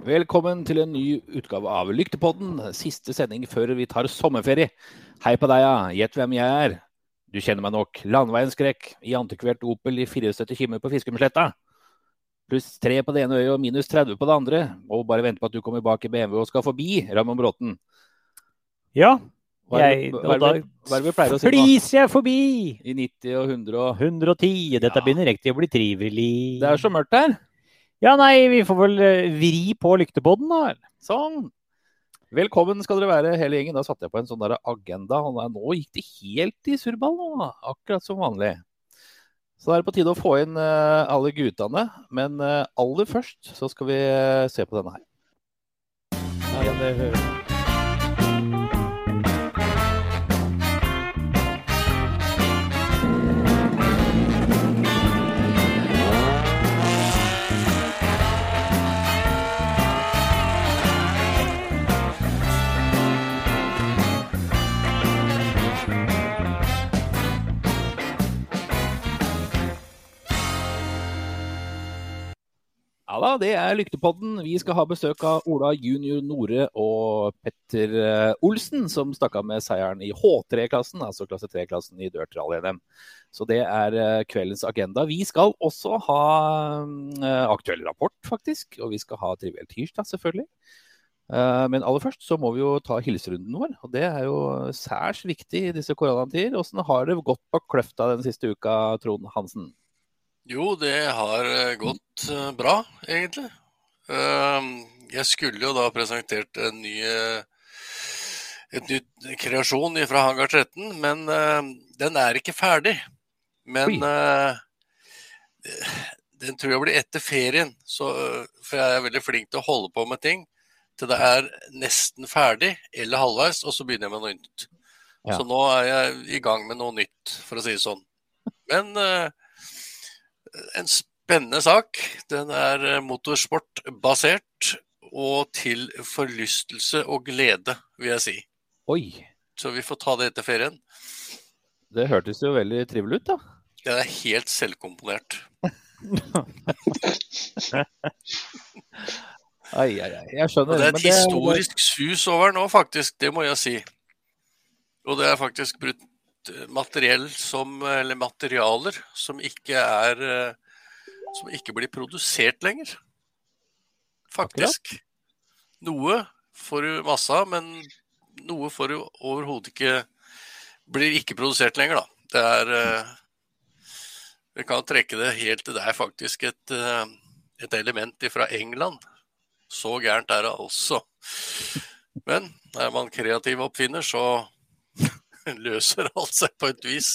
Velkommen til en ny utgave av Lyktepodden. Siste sending før vi tar sommerferie. Hei på deg, ja. Gjett hvem jeg er. Du kjenner meg nok. Landeveiens skrekk i antikvert Opel i 74 km på Fiskumsletta. Pluss tre på det ene øyet og minus 30 på det andre. Og bare vente på at du kommer bak i BMW og skal forbi Ramon Bråten. Ja. Hva er, Jeg, hva er, det- hva er det vi pleier å si nå? fliser jeg forbi! I 90 og 100 og 110. Dette Ja. begynner riktig å bli trivelig. Det er så mørkt her. Ja, nei, vi får vel eh, vri på lyktepodden, da. Sånn. Velkommen skal dere være, hele gjengen. Da satte jeg på en sånn der agenda. og da- Nå gikk det helt i surrball, nå. Akkurat som vanlig. Så da er det på tide å få inn eh, alle guttene. Men eh, aller først så skal vi se på denne her. Ja, det hører. Ja da, det er Lyktepodden. Vi skal ha besøk av Ola junior Nore og Petter eh, Olsen, som stakk av med seieren i H3-klassen, altså klasse 3-klassen i Dirt Rally-NM. Så det er eh, kveldens agenda. Vi skal også ha eh, aktuell rapport, faktisk. Og vi skal ha Triviell tirsdag, selvfølgelig. Men aller først så må vi jo ta hilserunden vår, og det er jo særs viktig i disse koronatider. Åssen har det gått på kløfta den siste uka, Trond Hansen? Jo, det har eh, gått eh, bra, egentlig. Ehm, Jeg skulle jo da presentert en ny eh, et nytt kreasjon fra Hangar 13, men den er ikke ferdig. Men den tror jeg blir etter ferien, så, for jeg er veldig flink til å holde på med ting til det er nesten ferdig eller halvveis, og så begynner jeg med noe nytt. Ja. Så nå er jeg i gang med noe nytt, for å si det sånn. Men eh, en spennende sak. Den er eh, motorsportbasert og til forlystelse og glede, vil jeg si. Oi, Så vi får ta det etter ferien. det hørtes jo veldig trivelig ut, da. Den er helt selvkomponert. Ai, ai, ai. Jeg skjønner. Og det er et men det- historisk sus over den nå, faktisk. Det må jeg si. Og det er faktisk brukt eh, materiell som, eller materialer som ikke er eh, Som ikke blir produsert lenger. Faktisk. Noe får du masse av, men noe får du overhodet ikke Blir ikke produsert lenger, da. Det er eh, Vi kan trekke det helt til det er faktisk et, eh, et element fra England. Så gærent er det altså. Men er man kreativ oppfinner, så løser alt seg på et vis.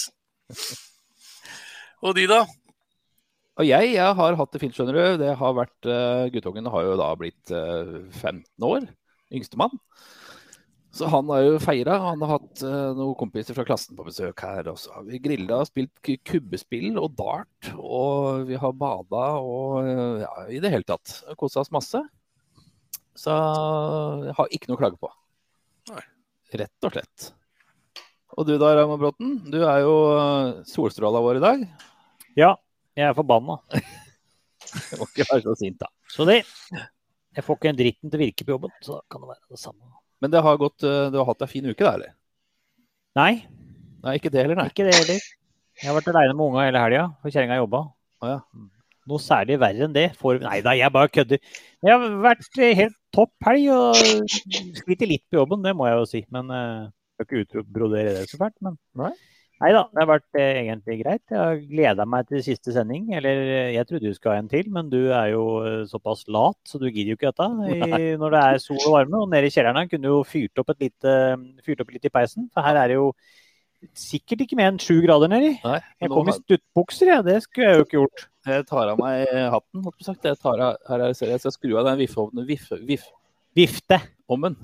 Og de, da? Og jeg, jeg har hatt det fint, skjønner du. Det har vært, uh, Guttungen har jo da blitt uh, 15 år, yngstemann. Så han har jo feira. Han har hatt uh, noen kompiser fra klassen på besøk her. Og så har vi grilla og spilt kubbespill og dart. Og vi har bada og eh, ja, i det hele tatt kosa oss masse. Så jeg har ikke noe å klage på. Nei. Rett og slett. Og du da, Raymond Bråten. Du er jo eh, solstråla vår i dag. Ja, jeg er forbanna. Du må ikke være så sint, da. Så det Jeg får ikke en dritten til å virke på jobben, så da kan det være det samme. Men det har gått, eh, du har hatt ei en fin uke, da, eller? Nei, Nei, ikke det heller, nei. ikke det heller. Jeg har vært aleine med unga hele helga, for kjerringa jobba. Ah, ja. Noe særlig verre enn det får Nei da, jeg bare kødder. Jeg har vært helt topp helg og sliter litt på jobben, det må jeg jo si. Men uh, skal ikke utbrodere det så fælt. Men Nei. Nei da, det har vært eh, egentlig greit. Jeg har gleda meg til siste sending. Eller eh, jeg trodde du skulle ha en til, men du er jo eh, såpass lat, så du gidder jo ikke dette i, når det er sol og varme. Og nede i kjelleren her kunne du jo fyrt opp, et lite, fyrt opp litt i peisen, for her er det jo sikkert ikke mer enn sju grader nedi. nei. Jeg kom i stuttbukser, jeg. Det skulle jeg jo ikke gjort. Jeg tar av meg hatten, holdt på sagt. Jeg, tar av, her er, jeg skal skru av den viffeovnen. Viff, viff, Vifte. ommen.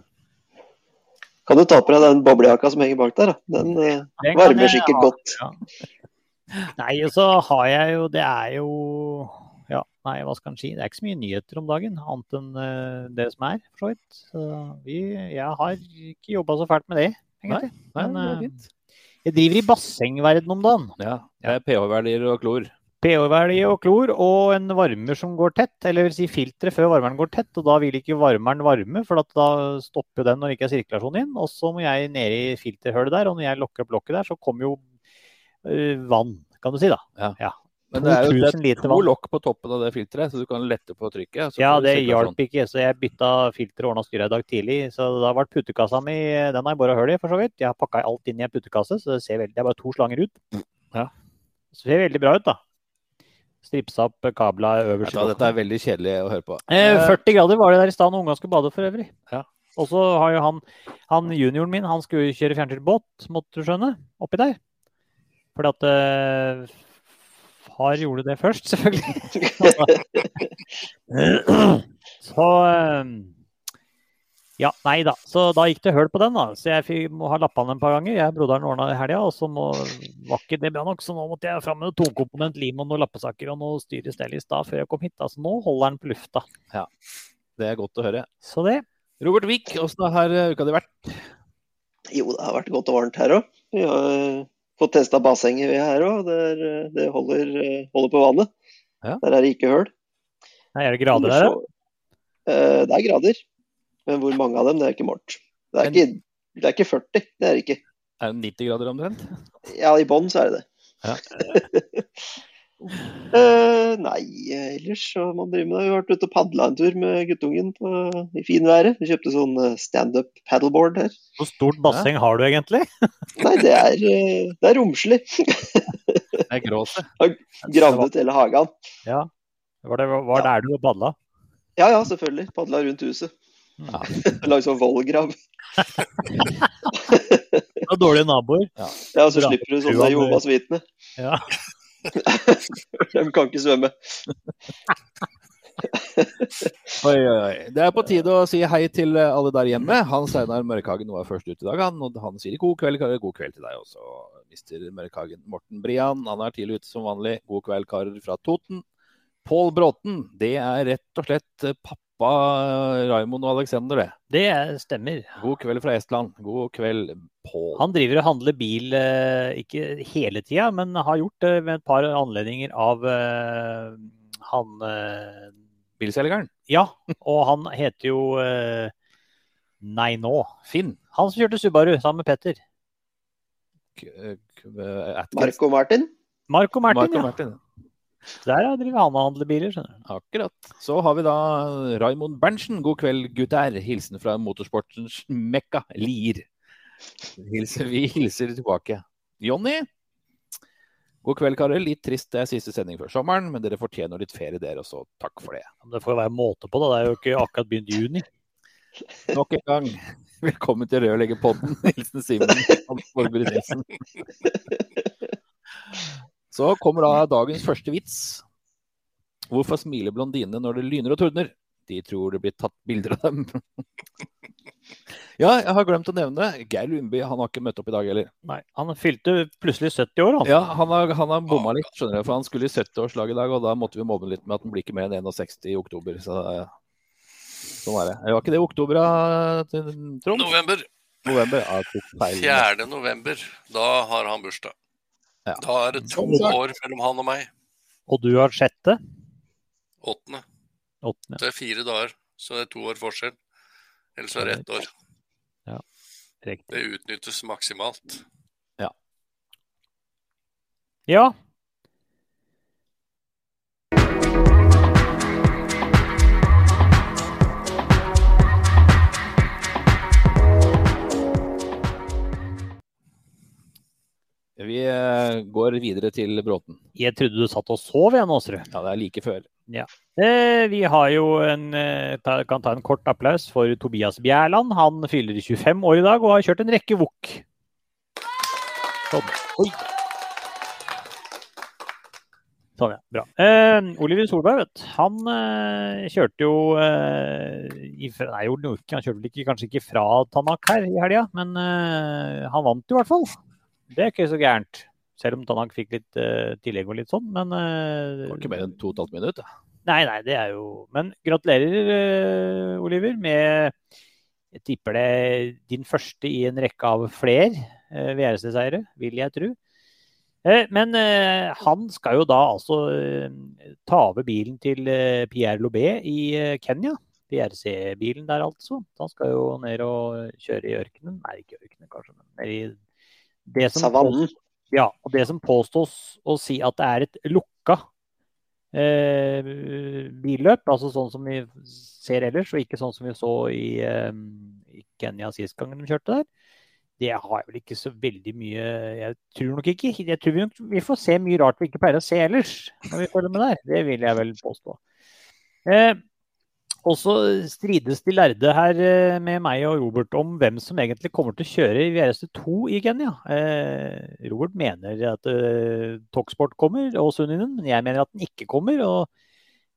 Kan du ta på deg den boblejakka som henger bak der? da? Den eh, Den varmer jeg sikkert godt. Ja. Nei, og så har jeg jo Det er jo Ja, nei, hva skal en si. Det er ikke så mye nyheter om dagen, annet enn uh, det som er, for så vidt. Så vi, jeg har ikke jobba så fælt med det, egentlig. Nei, Men, er eh, fint. Jeg driver i bassengverden om dagen. Ja, jeg er pH-verdier og klor. pH-verdi og klor og en varmer som går tett, eller vil si filteret før varmeren går tett. og Da vil ikke varmeren varme, for at da stopper den når det ikke er sirkulasjon inn. Og så må jeg ned i filterhullet der, og når jeg lokker opp lokket der, så kommer jo øh, vann, kan du si da. Men det er jo det er to lokk på toppen av det filteret, så du kan lette på trykket. så Ja, det hjalp ikke, så jeg bytta filter og ordna styret i dag tidlig. Så det har vært puttekassa mi Den har jeg bora hull i, for så vidt. Jeg har pakka alt inn i en puttekasse, så det ser veldig Det er bare to slanger ut. Ja. Så det ser veldig bra ut, da. Stripsa opp kabla øverst. Ja, dette er veldig kjedelig å høre på. Eh, 40 grader var det der i stad når ungene skulle bade for øvrig. Ja. Og så har jo han, han junioren min, han skulle kjøre fjernstyrt båt, måtte du skjønne, oppi der. Fordi at øh, far gjorde det først, selvfølgelig. så eh, ja, nei da. Så da gikk det hull på den, da. Så jeg fikk, må ha lappa den et par ganger. Jeg og broderen ordna det i helga, og så må, var ikke det bra nok. Så nå måtte jeg fram med tokomponent lim og noen lappesaker og noe styr i stell i stad før jeg kom hit. så nå holder den på lufta. Det er godt å høre. Så det. Robert Wiik, åssen har eh, uka di vært? Jo, det har vært godt og varmt her òg. Vi har eh, fått testa bassenget vi her òg. Det, det holder, eh, holder på vannet. Ja. Der er det ikke høl. Nei, er det grader der? Eh, Det er grader. Men hvor mange av dem, det er ikke målt. Det er Men- ikke, det er ikke 40, det er det ikke. Er det 90 grader omtrent? Ja, i bånn så er det det. Ja. Uh, nei, ellers så man driver med det. Vi har vært ute og padla en tur med guttungen på, i finværet. Vi kjøpte sånn eh, standup paddleboard her. Hvor stort basseng har du egentlig? Nei, det er, eh, det er romslig. Det er gråse. Gravd ut hele hagen. Ja. Var det var Ja. der du padla? Ja ja, selvfølgelig. Padla rundt huset. Ja. Lag sånn vollgrav. Og dårlige naboer. Ja, og så Bra. slipper du sånne Jehovas vitner. Ja. De kan ikke svømme. Oi, oi, oi. Det er på tide å si hei til alle der hjemme. Hans Einar Mørkhagen var først ut i dag, han. Og han sier god kveld, karer. God kveld til deg også, mister Mørkhagen. Morten Brian, han er tidlig ute som vanlig. God kveld, karer fra Toten. Pål Bråten, det er rett og slett eh, pappa eh, Raimond og Alexander, det. Det stemmer. God kveld fra Estland. God kveld, Pål. Han driver og handler bil, eh, ikke hele tida, men har gjort det ved et par anledninger av eh, han Bilselgeren. Ja, og han heter jo Nei nå. Finn. Han som kjørte Subaru sammen med Petter. K k Atkins. Marco Martin. Marco Martin, Marco ja. Martin. Der driver han og handler biler, skjønner du. Akkurat. Så har vi da Raimond Berntsen. God kveld, gutter. Hilsen fra motorsportens mekka, Lier. Hilser, vi hilser tilbake. Jonny. God kveld, karer. Litt trist det er siste sending før sommeren, men dere fortjener litt ferie, dere også. Takk for det. Det får være måte på, da. Det er jo ikke akkurat begynt juni. Nok en gang, velkommen til Rørleggerpodden. Hilsen Simen Hans Nilsen. Så kommer da dagens første vits. Hvorfor smiler blondinene når det lyner og tordner? De tror det blir tatt bilder av dem. Ja, jeg har glemt å nevne Geir Lundby. Han har ikke møtt opp i dag heller. Nei, Han fylte plutselig 70 år, han. Ja, han har, han har bomma litt, skjønner du. For han skulle i 70-årslag i dag, og da måtte vi mobbe litt med at han blir ikke mer enn 61 i oktober. Så ja. sånn er det. Var ikke det i oktober, Trond? November. November. Ja, feil. 4. november. Da har han bursdag. Ja. Da er det to år mellom han og meg. Og du har sjette? Åttende. Åttende. Det er fire dager, så det er to år forskjell. Ellers er det ett år. Riktig. Det utnyttes maksimalt. Ja. Vi eh, går videre til Bråten. Jeg trodde du satt og sov igjen, Aasrud. Ja, det er like før. Ja. vi har jo en, eh, kan ta en kort applaus for Tobias Bjærland. Han fyller 25 år i dag og har kjørt en rekke wok. Sånn. Oi. Sånn, ja. Bra. Eh, Oliver Solberg, vet. Han eh, kjørte jo eh, ifra, Nei, han. Han kjørte vel ikke, kanskje ikke fra Tanak her i helga, men eh, han vant jo i hvert fall. Det er ikke så gærent. Selv om Tanak fikk litt uh, tillegg og litt sånn, men uh, Det var ikke mer enn to og et halvt minutt. da. Nei, nei, det er jo Men gratulerer, uh, Oliver, med Jeg tipper det din første i en rekke av flere uh, VRC-seiere, vil jeg tro. Men han skal jo da altså ta over bilen til Pierre Lobé i Kenya. PRC-bilen der, altså. Han skal jo ned og kjøre i ørkenen. Nei, ikke i ørkenen, kanskje, men ned i det som, Savannen. ja, og det som påstås å si at det er et lukka eh, billøp, altså sånn som vi ser ellers, og ikke sånn som vi så i, eh, i Kenya sist gang de kjørte der. Det har jeg vel ikke så veldig mye Jeg tror nok ikke Jeg tror vi, vi får se mye rart vi ikke pleier å se ellers når vi følger med der. Det vil jeg vel påstå. Eh, og så strides de lærde her eh, med meg og Robert om hvem som egentlig kommer til å kjøre i VRS2 i Kenya. Eh, Robert mener at eh, Talksport kommer, og Sunninen, men jeg mener at den ikke kommer. og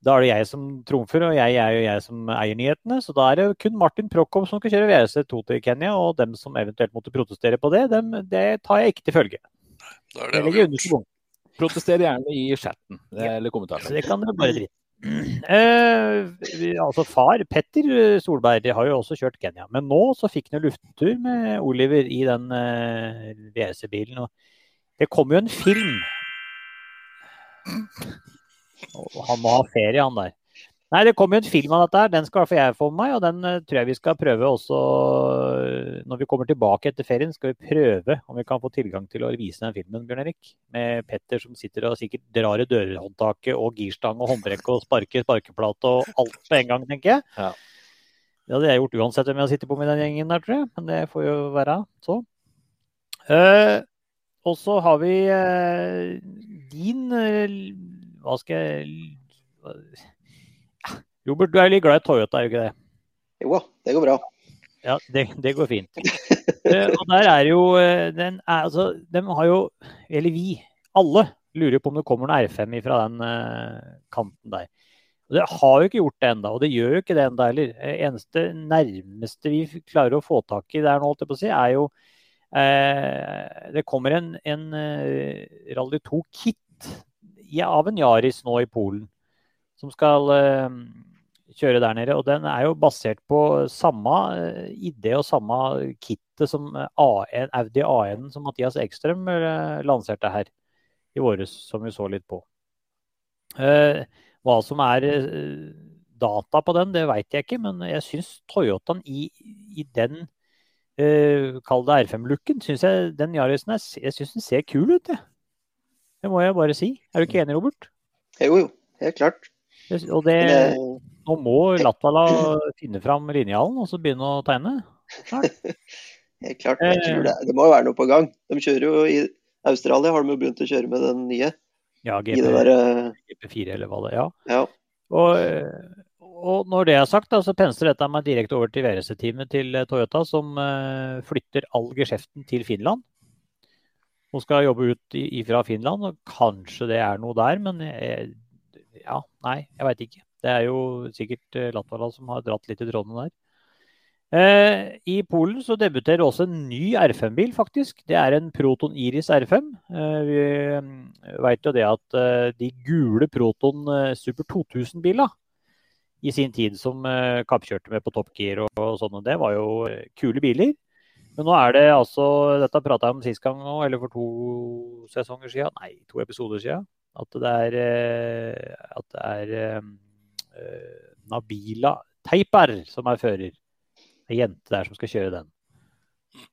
da er det jeg som trumfer, og jeg er jo jeg som eier nyhetene. Så da er det kun Martin Prokop som skal kjøre VRC2 til Kenya, og dem som eventuelt måtte protestere på det, dem, det tar jeg ikke til følge. Da er Det det legger under avgjort. Protester gjerne i chatten eller Så det kan dere bare drite. Eh, altså far, Petter Solberg, har jo også kjørt Kenya. Men nå så fikk han jo lufttur med Oliver i den eh, VRC-bilen. og Det kom jo en film. Og han må ha ferie, han der. Nei, det kommer jo en film av dette her. Den skal i hvert fall jeg få med meg, og den eh, tror jeg vi skal prøve også eh, når vi kommer tilbake etter ferien. Skal vi prøve om vi kan få tilgang til å vise den filmen, Bjørn Erik. Med Petter som sitter og sikkert drar i dørhåndtaket og girstang og håndbrekk og sparker sparkeplate og alt på en gang, tenker jeg. Ja. Det hadde jeg gjort uansett hvem jeg sitter på med den gjengen der, tror jeg. Men det får jo være så. Uh, og så har vi uh, din uh, Hva skal jeg Robert, du er litt glad i Toyota, er du ikke det? Jo da, det går bra. Ja, det, det går fint. uh, og der er jo eh, den er, altså, De har jo, eller vi, alle lurer på om det kommer noe R5 fra den uh, kanten der. Og Det har jo ikke gjort det ennå, og det gjør jo ikke det ennå heller. Eneste nærmeste vi klarer å få tak i der nå, holdt jeg på å si, er jo eh, Det kommer en, en Rally 2-kit av en Yaris nå i Polen, som skal eh, kjøre der nede. Og den er jo basert på samme eh, idé og samme kittet som eh, A1, Audi A1 som Mathias Ekstrøm eh, lanserte her i våres, som vi så litt på. Hva som er data på den, det veit jeg ikke, men jeg syns Toyotaen i, i den Kall det R5-looken, syns jeg den Yarisen er, jeg synes den ser kul ut, jeg. Det må jeg bare si. Er du ikke enig, Robert? Jo, jo, helt klart. Og det, det, nå må Latvala finne fram linjalen og så begynne å tegne. helt klart, jeg tror det, det må jo være noe på gang. De kjører jo i Australia, har de jo begynt å kjøre med den nye. Ja, GP, der, eh, GP4 eller hva det er. Ja. ja. Og, eh, og når det er sagt, da, så pensler dette meg direkte over til VRC-teamet til eh, Toyota, som uh, flytter all geskjeften til Finland. Og skal jobbe ut i- ifra Finland. og Kanskje det er noe der, men jeg, ja, nei, jeg veit ikke. Det er jo sikkert eh, Latvala som har dratt litt i trådene der. Eh, I Polen så debuterer også en ny R5-bil, faktisk. Det er en Proton Iris R5. Eh, vi veit jo det at eh, de gule Proton eh, Super 2000-bila i sin tid som eh, kappkjørte med på Top Gear og, og sånne, det var jo eh, kule biler. Men nå er det altså Dette prata jeg om sist gang òg, eller for to sesonger siden. Nei, to episoder siden. At det er, eh, at det er eh, eh, Nabila Teiper som er fører. Ei jente der som skal kjøre den.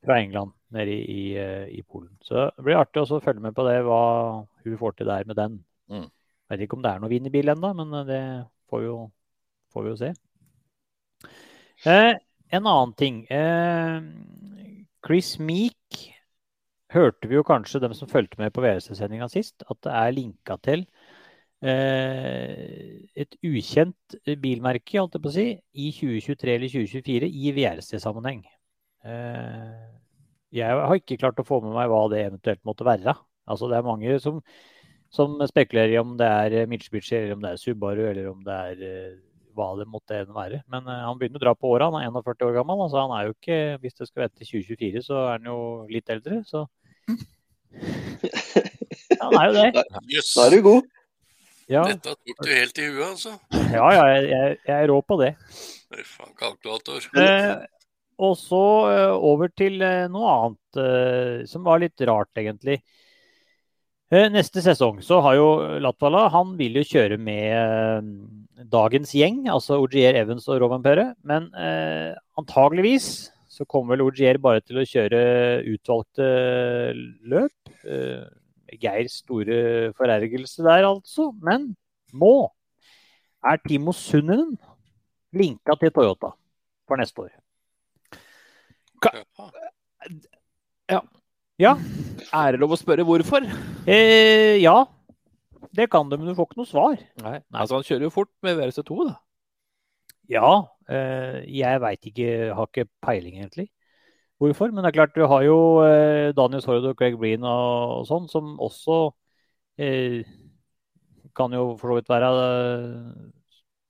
Fra England nede i, i, eh, i Polen. Så det blir artig også å følge med på det, hva hun får til der med den. Mm. Vet ikke om det er noe vinnerbil ennå, men eh, det får vi jo, får vi jo se. Eh, en annen ting. Eh, Chris Meek hørte vi jo kanskje, dem som fulgte med på VRC-sendinga sist, at det er linka til eh, et ukjent bilmerke holdt jeg på å si, i 2023 eller 2024 i VRC-sammenheng. Eh, jeg har ikke klart å få med meg hva det eventuelt måtte være. Altså Det er mange som, som spekulerer i om det er Mitsubishi, eller om det er Subaru, eller om det er eh, hva det måtte enn være. Men eh, han begynner å dra på åra. Han er 41 år gammel. altså Han er jo ikke, Hvis det skal være til 2024, så er han jo litt eldre. Så ja, han er jo det. Da er du god. Ja, Dette tok du helt i huet, altså. ja, ja jeg, jeg, jeg er rå på det. Fy faen, kalkulator. Eh, og så eh, over til eh, noe annet eh, som var litt rart, egentlig. Eh, Neste sesong så har jo Latvala Han vil jo kjøre med eh, dagens gjeng, altså Ogier, Evans og Roman Pere. Men eh, antageligvis så kommer vel Ogier bare til å kjøre utvalgte løp. Geirs store forergelse der, altså. Men nå er Timo Sunninen linka til Toyota for neste år. Ja. Ja, Er det lov å spørre hvorfor? eh, ja. Det kan du, men du får ikke noe svar. Nei. Altså, han kjører jo fort med VRC2, da. Ja, eh, jeg veit ikke, har ikke peiling egentlig hvorfor. Men det er klart, du har jo eh, Daniel Sord og Craig Breen og, og sånn, som også eh, kan jo for så vidt være eh,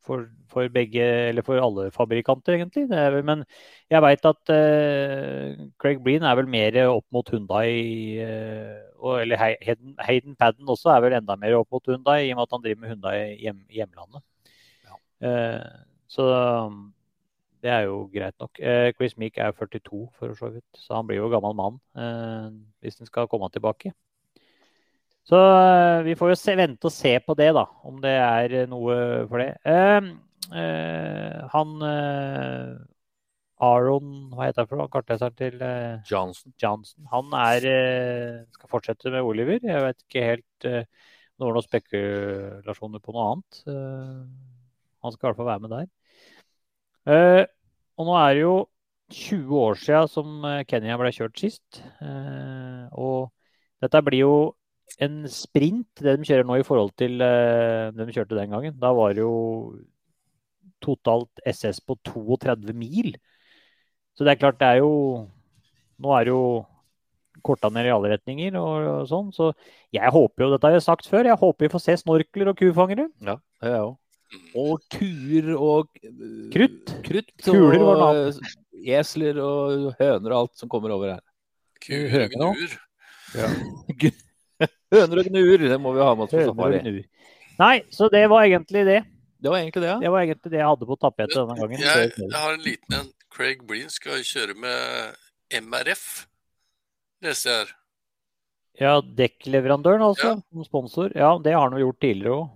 for, for begge, eller for alle fabrikanter, egentlig. Er men jeg veit at eh, Craig Breen er vel mer opp mot Hundai, eh, og, eller Hayden, Hayden Padden også er vel enda mer opp mot Hundai, i og med at han driver med Hundai i hjem, hjemlandet. Eh, så det er jo greit nok. Eh, Chris Meek er 42 for så vidt, så han blir jo gammel mann eh, hvis han skal komme tilbake. Så eh, vi får jo se, vente og se på det, da, om det er noe for det. Han Aron, hva heter han for noe? Kartleseren til Johnson. Johnson. Han er, skal fortsette med Oliver. Jeg vet ikke helt det var noen spekulasjoner på noe annet. Han skal i hvert fall være med der. Eh, Og nå er det jo 20 år siden som eh, Kenya ble kjørt sist. Eh, Og dette blir jo en sprint, det de kjører nå i forhold til eh, det de kjørte den gangen. Da var det jo totalt SS på 32 mil. Så det er klart, det er jo Nå er det jo korta ned i alle retninger og, og sånn, så jeg håper jo, dette har jeg sagt før, jeg håper vi får se snorkler og kufangere. Ja, det er jeg òg. Og kuer og øh, Krutt. Krutt Kuler var og øh, esler og høner og alt som kommer over her. Kuer og Høner Ja. Høner og gnuer, det må vi ha med oss på safari. Nei, så det var egentlig det. Det var egentlig det, ja. Det var egentlig det jeg hadde på tapetet denne gangen. Jeg, jeg har en liten en. Craig Breen skal kjøre med MRF, leste jeg her. Ja, dekkleverandøren altså, Ja. som sponsor. Ja, det har han jo gjort tidligere òg.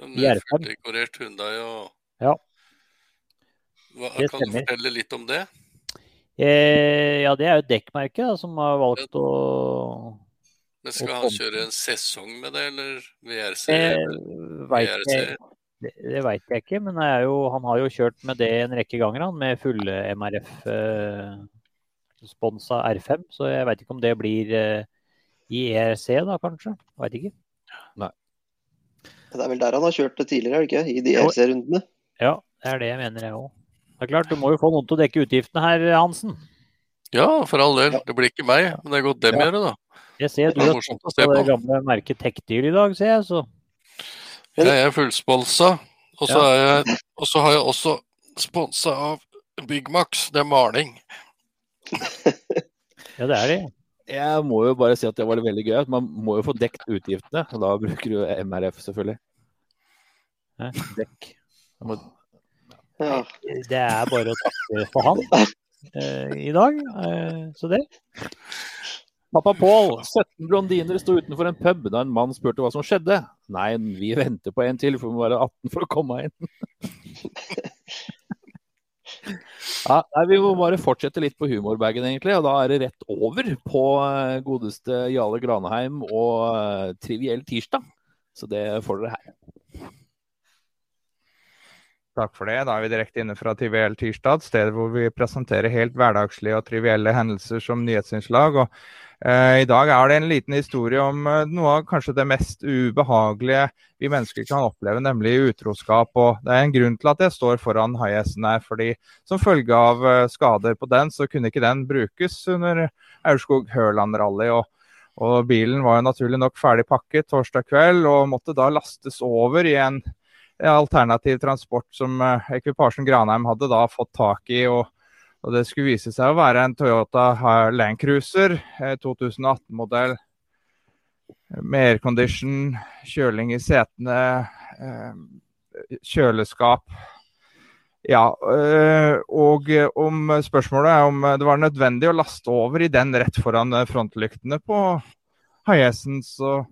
En I R5. fulldekorert Hyundai og Ja. Hva, Det Kan du fortelle litt om det? Eh, ja, det er jo dekkmerket da, som har valgt å Men skal å han kjøre en sesong med det, eller VRC? eh, vet jeg, Det, det veit jeg ikke, men jeg jo, han har jo kjørt med det en rekke ganger, han, med fulle MRF. Eh, sponsa R5, så jeg veit ikke om det blir eh, i ERC da, kanskje. Veit ikke. Det er vel der han har kjørt det tidligere, er det ikke? I de Jo. ERC-rundene. Ja, det er det jeg mener, jeg òg. Det er klart, du må jo få noen til å dekke utgiftene her, Hansen. Ja, for all del. Det blir ikke meg, men det er godt dem Ja. gjøre, da. Jeg ser du har tatt på det gamle merket Tekdyr i dag, ser jeg. Så Jeg er fullsponsa, og så Ja. jeg- og så har jeg også sponsa av Byggmax. Det er maling. ja, det er det. Jeg må jo bare si at det var veldig gøy. at Man må jo få dekt utgiftene. og Da bruker du MRF, selvfølgelig. Hæ? Dekk. Må- Ja. Det er bare å takke for han eh, i dag. Eh, så det. Pappa Pål, 17 blondiner sto utenfor en pub da en mann spurte hva som skjedde. Nei, vi venter på en til, for vi må være 18 for å komme inn. Ja, nei, Vi må bare fortsette litt på humorbagen, egentlig. Og da er det rett over på eh, godeste Jale Granheim og eh, Triviell tirsdag. Så det får dere her. Takk for det. Da er vi direkte inne fra Triviell tirsdag, stedet hvor vi presenterer helt hverdagslige og trivielle hendelser som nyhetsinnslag. Og, I dag er det en liten historie om eh, noe av kanskje det mest ubehagelige vi mennesker kan oppleve, nemlig utroskap. Og det er en grunn til at jeg står foran high-hesten her, fordi som følge av eh, skader på den, så kunne ikke den brukes under Aurskog Høland rally. Og, og bilen var jo naturlig nok ferdig pakket torsdag kveld og måtte da lastes over i en alternativ transport som eh, ekvipasjen Granheim hadde da fått tak i. og, og Det skulle vise seg å være en Toyota Land Cruiser eh, 2018-modell. Med aircondition, kjøling i setene, eh, kjøleskap. Ja, øh, og om spørsmålet er om det var nødvendig å laste over i den rett foran eh, frontlyktene på haiesen, så,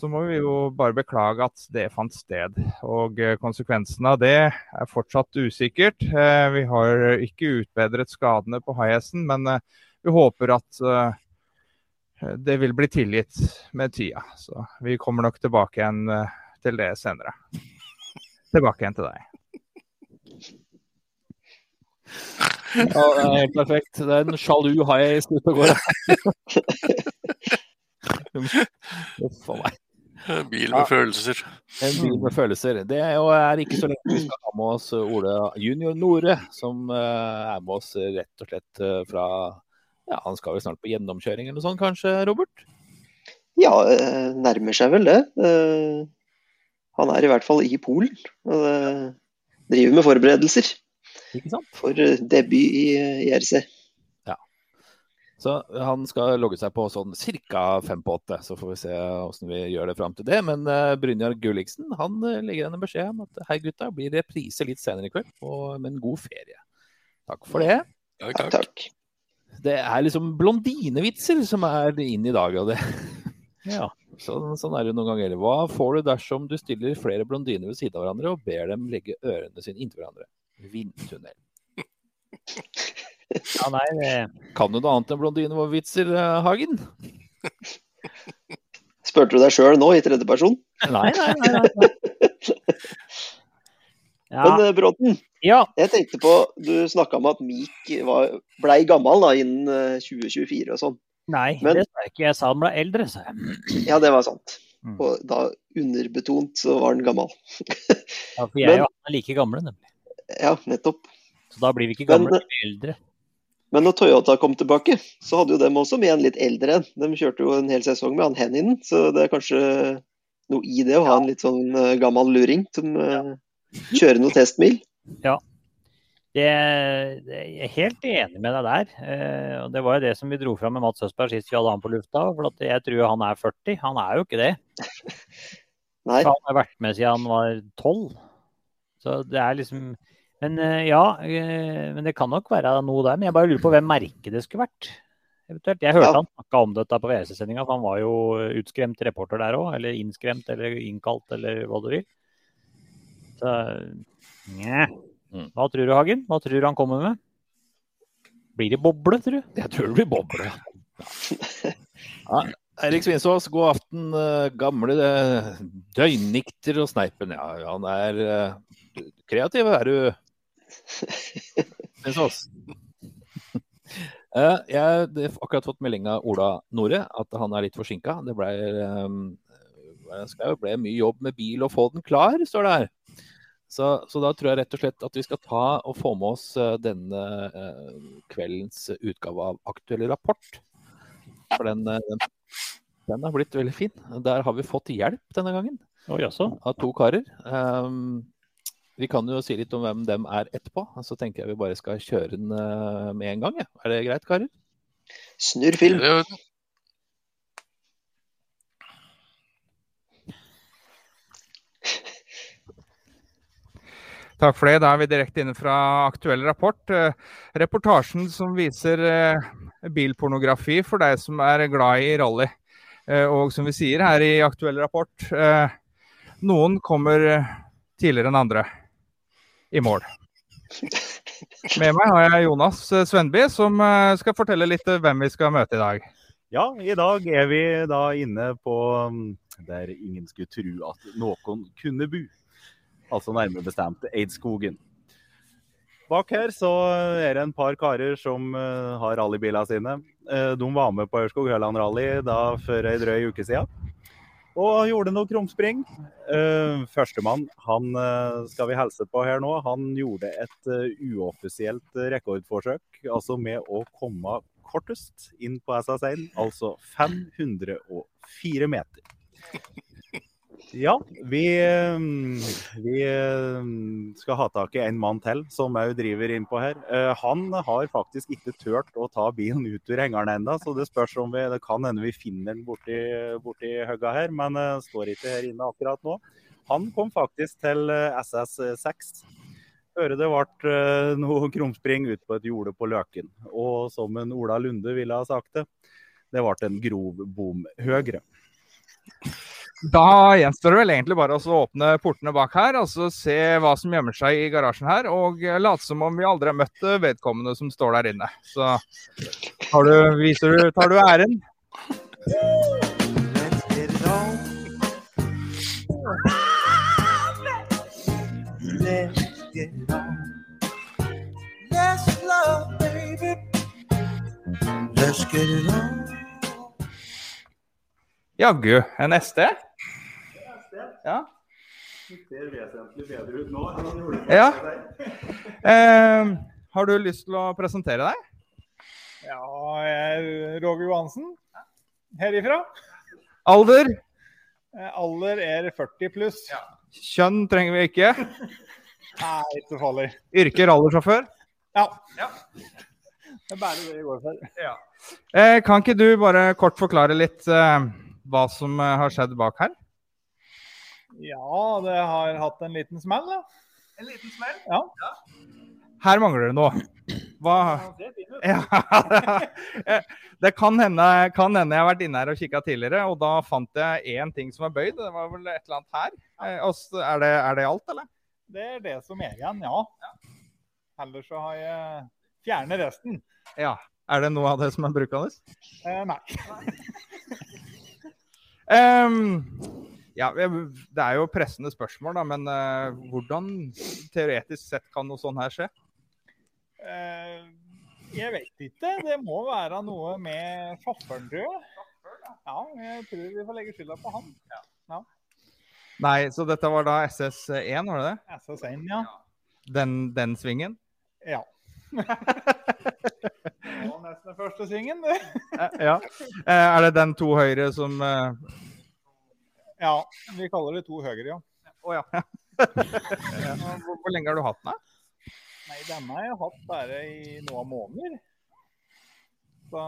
så må vi jo bare beklage at det fant sted. Og eh, konsekvensen av det er fortsatt usikkert. Eh, vi har ikke utbedret skadene på haiesen, men eh, vi håper at det vil bli tilgitt med tida. Så vi kommer nok tilbake igjen til det senere. Tilbake igjen til deg. Ja, det er helt perfekt. Det er en sjalu hai ute og går. Uff a meg. En bil med Ja. følelser. En bil med følelser. Det er jo er ikke så lenge vi skal ha med oss Ole junior Nore, som uh, er med oss rett og slett uh, fra Ja, han skal vel snart på gjennomkjøring eller noe sånt kanskje, Robert? Ja, eh, nærmer seg vel det. Uh, Han er i hvert fall i Polen. Og eh, driver med forberedelser Ikke sant? for eh, debut i eh, IRC. Så han skal logge seg på sånn ca. fem på åtte, så får vi se åssen vi gjør det fram til det. Men uh, Brynjar Gulliksen han eh, legger igjen en beskjed om at hei gutta, blir reprise litt senere i kveld, og med en god ferie. Takk for det. Ja, Takk, takk. takk. Det er liksom blondinevitser som er inn i dag. Og det. Ja. Sånn, sånn er det noen ganger. Hva får du dersom du stiller flere blondiner ved siden av hverandre og ber dem legge ørene sine inntil hverandre? Vindtunnel. ja, nei, det Kan du noe annet enn blondinevitser, eh, Hagen? Spurte du deg sjøl nå i tredje person? Nei, nei, nei. nei. Ja. Men eh, Bråten, ja. jeg tenkte på Du snakka om at Meek var, blei gammel da, innen eh, 2024 og sånn. Nei, Men- det sa jeg ikke. Jeg sa han ble eldre, sa jeg. Ja, det var sant. Mm. Og da underbetont så var han gammel. Ja, for jeg Men- og han er like gamle, nemlig. Ja, nettopp. Så da blir vi ikke Men- gamle, vi blir eldre. Men når Toyota kom tilbake, så hadde jo dem også med en litt eldre en. De kjørte jo en hel sesong med han Henninen, så det er kanskje noe i det å ha en litt sånn eh, gammel luring som eh, kjører noen testmil. Det, jeg er helt enig med deg der. Eh, og Det var jo det som vi dro fram med Mats Østberg sist vi hadde han på lufta. For at jeg tror han er 40. Han er jo ikke det. Nei, han har vært med siden han var 12. Så det er liksom Men eh, ja, eh, men det kan nok være noe der. Men jeg bare lurer på hvem merket det skulle vært. Eventuelt. Jeg hørte Ja. han snakka om dette på VRC-sendinga, for han var jo utskremt reporter der òg. Eller innskremt eller innkalt eller hva du vil. Så nja. Mm. Hva tror du, Hagen? Hva tror du han kommer med? Blir det boble, tror du? Jeg tror det blir boble. Ja. Ja, Erik Svinsås, god aften. eh, Gamle døgnikter og sneipen. Ja, han er kreativ, er du, Svinsås. Uh, Jeg har akkurat fått melding av Ola Nore at han er litt forsinka. Det ble, um, jo ble mye jobb med bil og få den klar, står det her. Så, så da tror jeg rett og slett at vi skal ta og få med oss eh, denne uh, kveldens utgave av Aktuell rapport. For den, eh, den, den har blitt veldig fin. Der har vi fått hjelp denne gangen Oh, av to karer. Um, vi kan jo si litt om hvem dem er etterpå. Så tenker jeg vi bare skal kjøre den eh, med en gang. Ja. Er det greit, karer? snurr film. Det Takk for det. Da er vi direkte inne fra aktuell rapport. Eh, Reportasjen som viser eh, bilpornografi for deg som er glad i rally. Eh, Og som vi sier her i aktuell rapport, eh, noen kommer tidligere enn andre i mål. Med meg har jeg Jonas Svendby Svenby, som eh, skal fortelle litt eh, hvem vi skal møte i dag. Ja, i dag er vi da inne på um, der ingen skulle tro at noen kunne bo. Altså nærmere bestemt Eidskogen. Bak her så er det en par karer som eh, har rallybilene sine. Eh, de var med på Ørskog Høland Rally da for ei drøy uke siden. Og gjorde noe krumspring. Uh, Førstemann han eh, skal vi hilse på her nå. Han gjorde et eh, uoffisielt rekordforsøk, altså med å komme kortest inn på SS1, altså 504 meter. Ja, vi, eh, vi eh, skal ha tak i en mann til som òg driver innpå her. Eh, Han har faktisk ikke turt å ta bilen ut ur hengeren ennå, så det spørs om vi Det kan hende vi finner den borti, borti høgga her, men står ikke her inne akkurat nå. Han kom faktisk til eh, SS6 før det ble noe krumspring ut på et jorde på Løken. Og som en Ola Lunde ville ha sagt det, Det ble en grov bom høyre. Da gjenstår det vel egentlig bare å åpne portene bak her og så se hva som gjemmer seg i garasjen her, og late som om vi aldri har møtt eh, vedkommende som står der inne. Så tar du, viser du, tar du æren. Let's get. Jaggu en SD. Ja. Ja. Eh, har du lyst til å presentere deg? Ja, jeg er Roger Johansen. Herifra. Alder? Eh, Alder er 40 pluss. Kjønn trenger vi ikke. Nei, ikke farlig. Yrke rallysjåfør? Ja. Det er bare det det går for. Eh, kan ikke du bare kort forklare litt eh, hva som eh, har skjedd bak her? Ja, det har hatt en liten smell, da. En liten smell? Ja. Her mangler det noe. Hva ja. Eh, Det kan hende, kan hende jeg har vært inne her og kikka tidligere, og da fant jeg én ting som er bøyd. Det var vel et eller annet her. Eh, og Er det, er det alt, eller? Det er det som er igjen, ja. Ellers så har jeg fjernet resten. Ja. Er det noe av det som er brukende? Eh, nei. Ehm, ja, det er jo pressende spørsmål, da, men uh, hvordan teoretisk sett kan noe sånt her skje? Uh, jeg vet ikke. Det må være noe med sjåføren, tror jeg. Ja, jeg tror vi får legge skylda på han. Nei, så dette var da SS1, var det det? SS1, ja. Den, den svingen? Ja. Det var nesten den første svingen, det. Eh, ja. Er det den to høyre som Ja, vi kaller det to høyre, ja. Å oh, Ja, hvor, hvor lenge har du hatt den? da? Nei, denne har jeg hatt bare i noen måneder. Så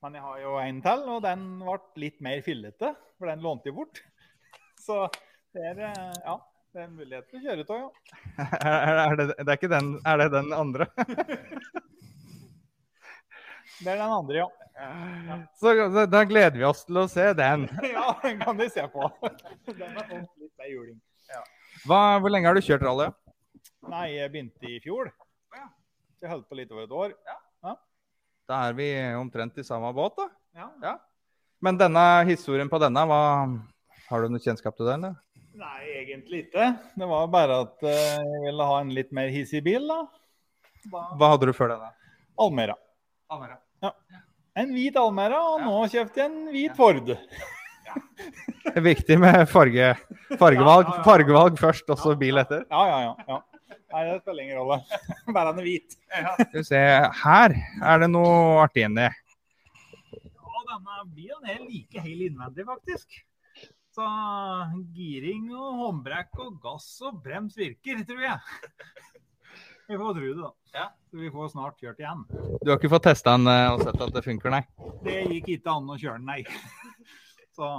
Men jeg har jo en til, og den ble litt mer fillete, for den lånte jeg bort. Så det er eh, ja, det er en mulighet til å kjøre av, ja. Er, er, det, det er ikke den, er det den andre? Det er den andre, ja. Så da, da gleder vi oss til å se den. Ja, den kan vi se på. Den har fått litt juling. Hva, hvor lenge har du kjørt rally? Nei, jeg begynte i fjor. Jeg holdt på litt over et år. Da er vi omtrent i samme båt, da. Ja. Ja. Men denne historien på denne, hva, har du noe kjennskap til den? da? Nei, egentlig ikke. Det var bare at eh, jeg ville ha en litt mer hissig bil, da. da. Hva hadde du før denne? Almera. En hvit Almera, og nå kjøpte jeg en hvit Ford. Det er viktig med farge, fargevalg, fargevalg først, og så bil etter. Ja, ja, ja. ja. Nei, det spiller ingen rolle. Bare han er hvit. Skal vi se, her er det noe artig inni. Ja, denne bilen er like hel innvendig, faktisk. Så giring og håndbrekk og gass og brems virker, tror jeg. Vi får tro det, da. Så vi får snart kjørt igjen. Du har ikke fått testa den eh, og sett at det funker, nei? Det gikk ikke an å kjøre den, nei. Så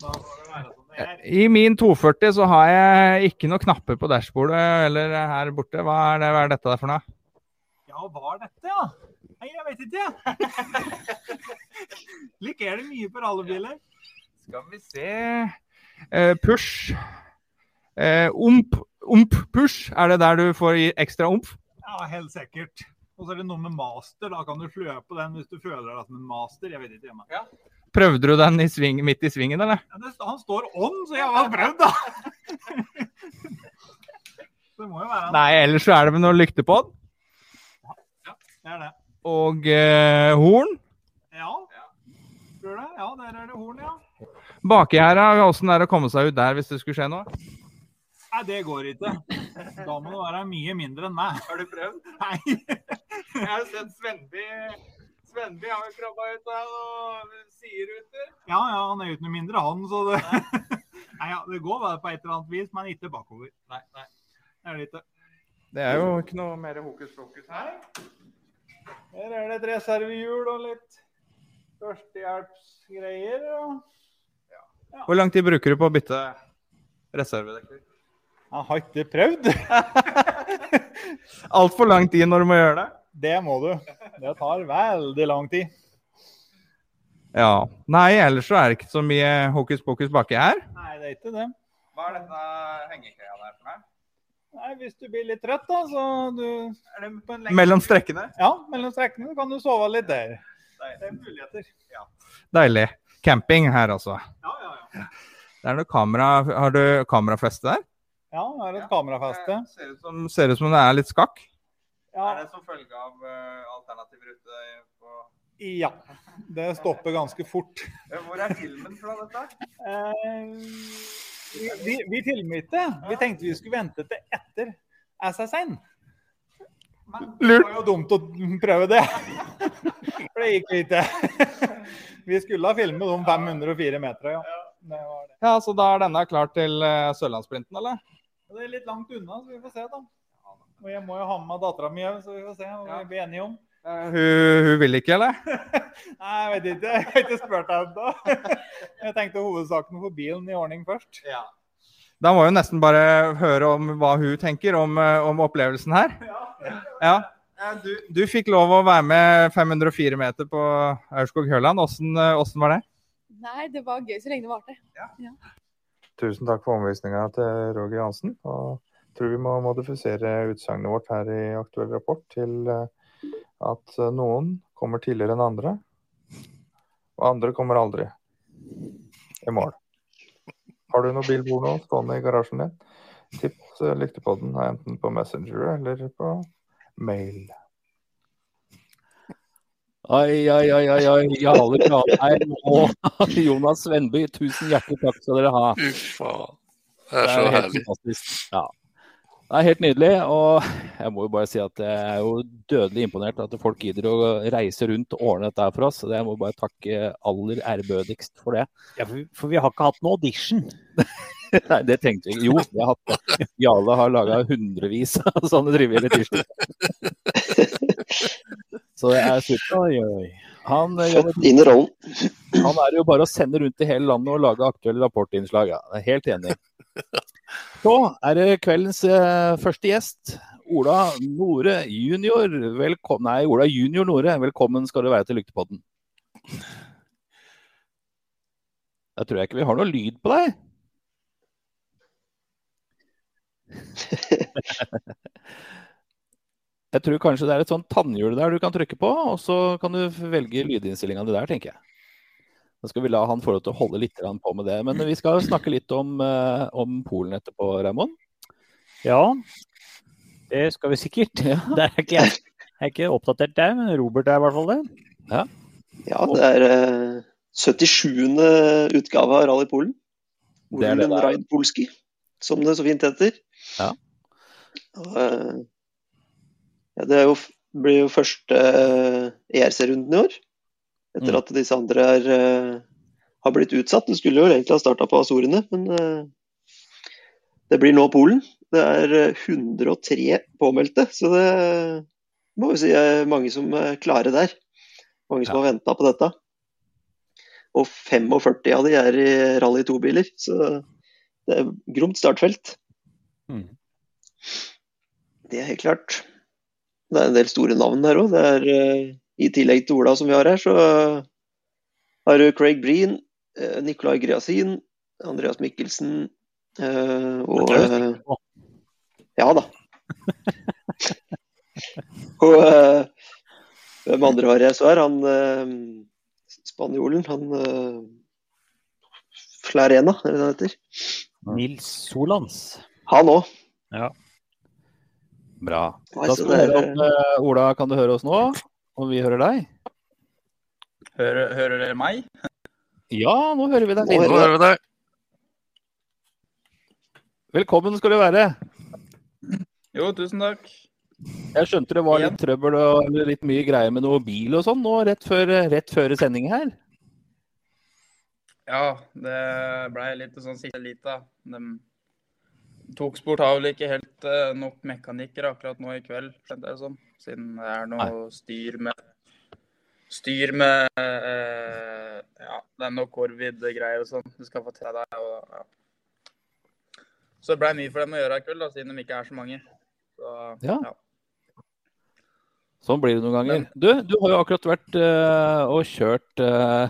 da får det være som det er. I min 240 så har jeg ikke noen knapper på dashbordet eller her borte. Hva er, det, hva er dette der for noe? Ja, hva er dette, ja? Nei, jeg vet ikke. Slik er det mye på rallebiler. Skal vi se Uh, Push. Uh, omp. Omp-push. Er det der du får i ekstra omp? Ja, helt sikkert. Og så er det noe med master. Da kan du slø på den hvis du føler deg som en master. Jeg vet ikke. ja. Prøvde du den i sving, midt i svingen, eller? Ja, det, han står on, så jeg har prøvd, da. det må jo være. Nei, ellers så er det med noe lykte på den. Det er det. Og eh, horn. Ja. Tror du det? Ja, der er det horn, ja. Baki her, åssen er det å komme seg ut der hvis det skulle skje noe? Nei, det går ikke. Da må du være mye mindre enn meg. Har du prøvd? Nei. Jeg har sett Svenby Svenby har jo krabba ut av noen sideruter. Ja, ja, han er jo ikke noe mindre, han, så det Nei, ja, det går bare på et eller annet vis, men ikke bakover. Nei, nei. Det er det ikke. Det er jo ikke noe mer hokus pokus her. Her er det et reservehjul og litt førstehjelpsgreier. Og... Hvor lang tid bruker du på å bytte reservedekker? Jeg har ikke prøvd. Altfor lang tid når du må gjøre det. Det må du. Det tar veldig lang tid. Ja. Nei, ellers så er det ikke så mye hokus pokus baki her. Nei, det er ikke det. Hva er denne hengekøya der for noe? Nei, Hvis du blir litt trøtt, da, så du Er det mellom strekkene? Ja, mellom strekkene kan du sove litt der. Det er muligheter. Deilig. Camping her, altså. Ja, ja, ja. Det er noe kamera Har du kamerafeste der? Ja, det er et kamerafeste. Ser ut som, ser ut som det er litt skakk. Ja, det som følge av alternativ rute på ja. Det stopper ganske fort. Hvor er filmen fra dette? Eh, vi, vi filmet ikke. Vi tenkte vi skulle vente til etter SSN. Det var jo dumt å prøve det. For det gikk lite. Vi skulle ha filmet de 504 meterne, ja. Det det. Ja, så da er denne klar til uh, Sørlandssprinten, eller? Det er litt langt unna, så vi får se, da. Og jeg må jo ha med meg dattera mi òg, så vi får se hva vi blir enige om. Eh, hun, hun vil ikke, eller? Nei, jeg vet ikke. Jeg har ikke spurt henne ennå. Jeg tenkte hovedsaken for bilen i ordning først. Da må vi nesten bare høre om hva hun tenker om, eh, om opplevelsen her. Ja. ja. Du, du fikk lov å være med 504 meter på Aurskog-Høland. Åssen eh, var det? Nei, det var gøy så lenge det varte. Tusen takk for omvisninga til Roger Hansen. Og tror vi må modifisere utsagnet vårt her i aktuell rapport til eh, at eh, noen kommer tidligere enn andre, og andre kommer aldri i mål. Har du noe bilbord nå stående i garasjen din? Tips eh, lyktepodden enten på Messenger eller på mail. Oi, ai, ai, ai, ai. Jarle Granheim og Jonas Svenby, tusen hjertelig takk skal dere ha. Uff. Det er Det så er herlig. fantastisk. Ja. Det er helt nydelig. Og jeg må jo bare si at jeg er jo dødelig imponert at folk gidder å reise rundt og ordne dette her for oss. Så jeg må bare takke aller ærbødigst for det. Ja, for, for vi har ikke hatt noen audition. Nei, det tenkte vi ikke. Jo, vi har hatt det. Jarle har laga hundrevis av sånne trivielle tirsdager. Så det er super. Oi, oi. Han, eh, Født inn i rollen. han er jo bare å sende rundt i hele landet og lage aktuelle rapportinnslag. Ja. Jeg er helt enig. Så er det kveldens eh, første gjest. Ola Nore junior. Velkommen. Nei, Ola junior Nore. Velkommen skal du være til Lyktepodden. Jeg tror jeg ikke vi har noe lyd på deg. Jeg tror kanskje det er et sånt tannhjul der du kan trykke på, og så kan du velge lydinnstillingene der, tenker jeg. Da skal vi la han få lov til å holde litt på med det. Men vi skal snakke litt om, eh, om Polen etterpå, Raymond. Ja, det skal vi sikkert. Det er ikke jeg. Er ikke oppdatert der, men Robert er i hvert fall det. Ja, det er uh, 77. utgave av Rally Polen. Det er det er. Raid Polski, som det så fint heter. Ja. Og, eh, ja, det er jo, blir jo første eh, ERC-runden i år. Etter Mm. at disse andre er, eh, har blitt utsatt. Det skulle jo egentlig ha starta på Azorene, men eh, det blir nå Polen. Det er eh, 103 påmeldte, så det må vi si er mange som er klare der. Mange som har venta på dette. Og 45 av de er i Rally 2-biler, så det er gromt startfelt. Mm. Det er helt klart. Det er en del store navn der òg. I tillegg til Ola som vi har her, så har du Craig Breen, eh, Nicolai Greasin, Andreas Mikkelsen eh, og eh, Ja da. og eh, hvem andre har jeg så her? Han eh, spanjolen, han eh, Flarena, er det det heter? Nils Solans. Han òg. Bra. Da skal vi høre om uh, Ola, kan du høre oss nå? Og vi hører deg? Hører, hører dere meg? Ja, nå hører vi deg. Nå hører vi deg. Velkommen skal du være. Jo, tusen takk. Jeg skjønte det var litt trøbbel og litt mye greier med noe bil og sånn nå rett før, rett før sending her. Ja, det blei litt sånn siste lita. De Togsport har vel ikke helt uh, nok mekanikker akkurat nå i kveld, skjønte jeg sånn. Siden det er noe styr med Styr med uh, Ja, det er noe covid-greier og sånn du skal få til deg. Og, ja. Så det blei mye for dem å gjøre i kveld, da, siden de ikke er så mange. Så, Ja. Sånn blir det noen ganger. Du, du har jo akkurat vært uh, og kjørt uh,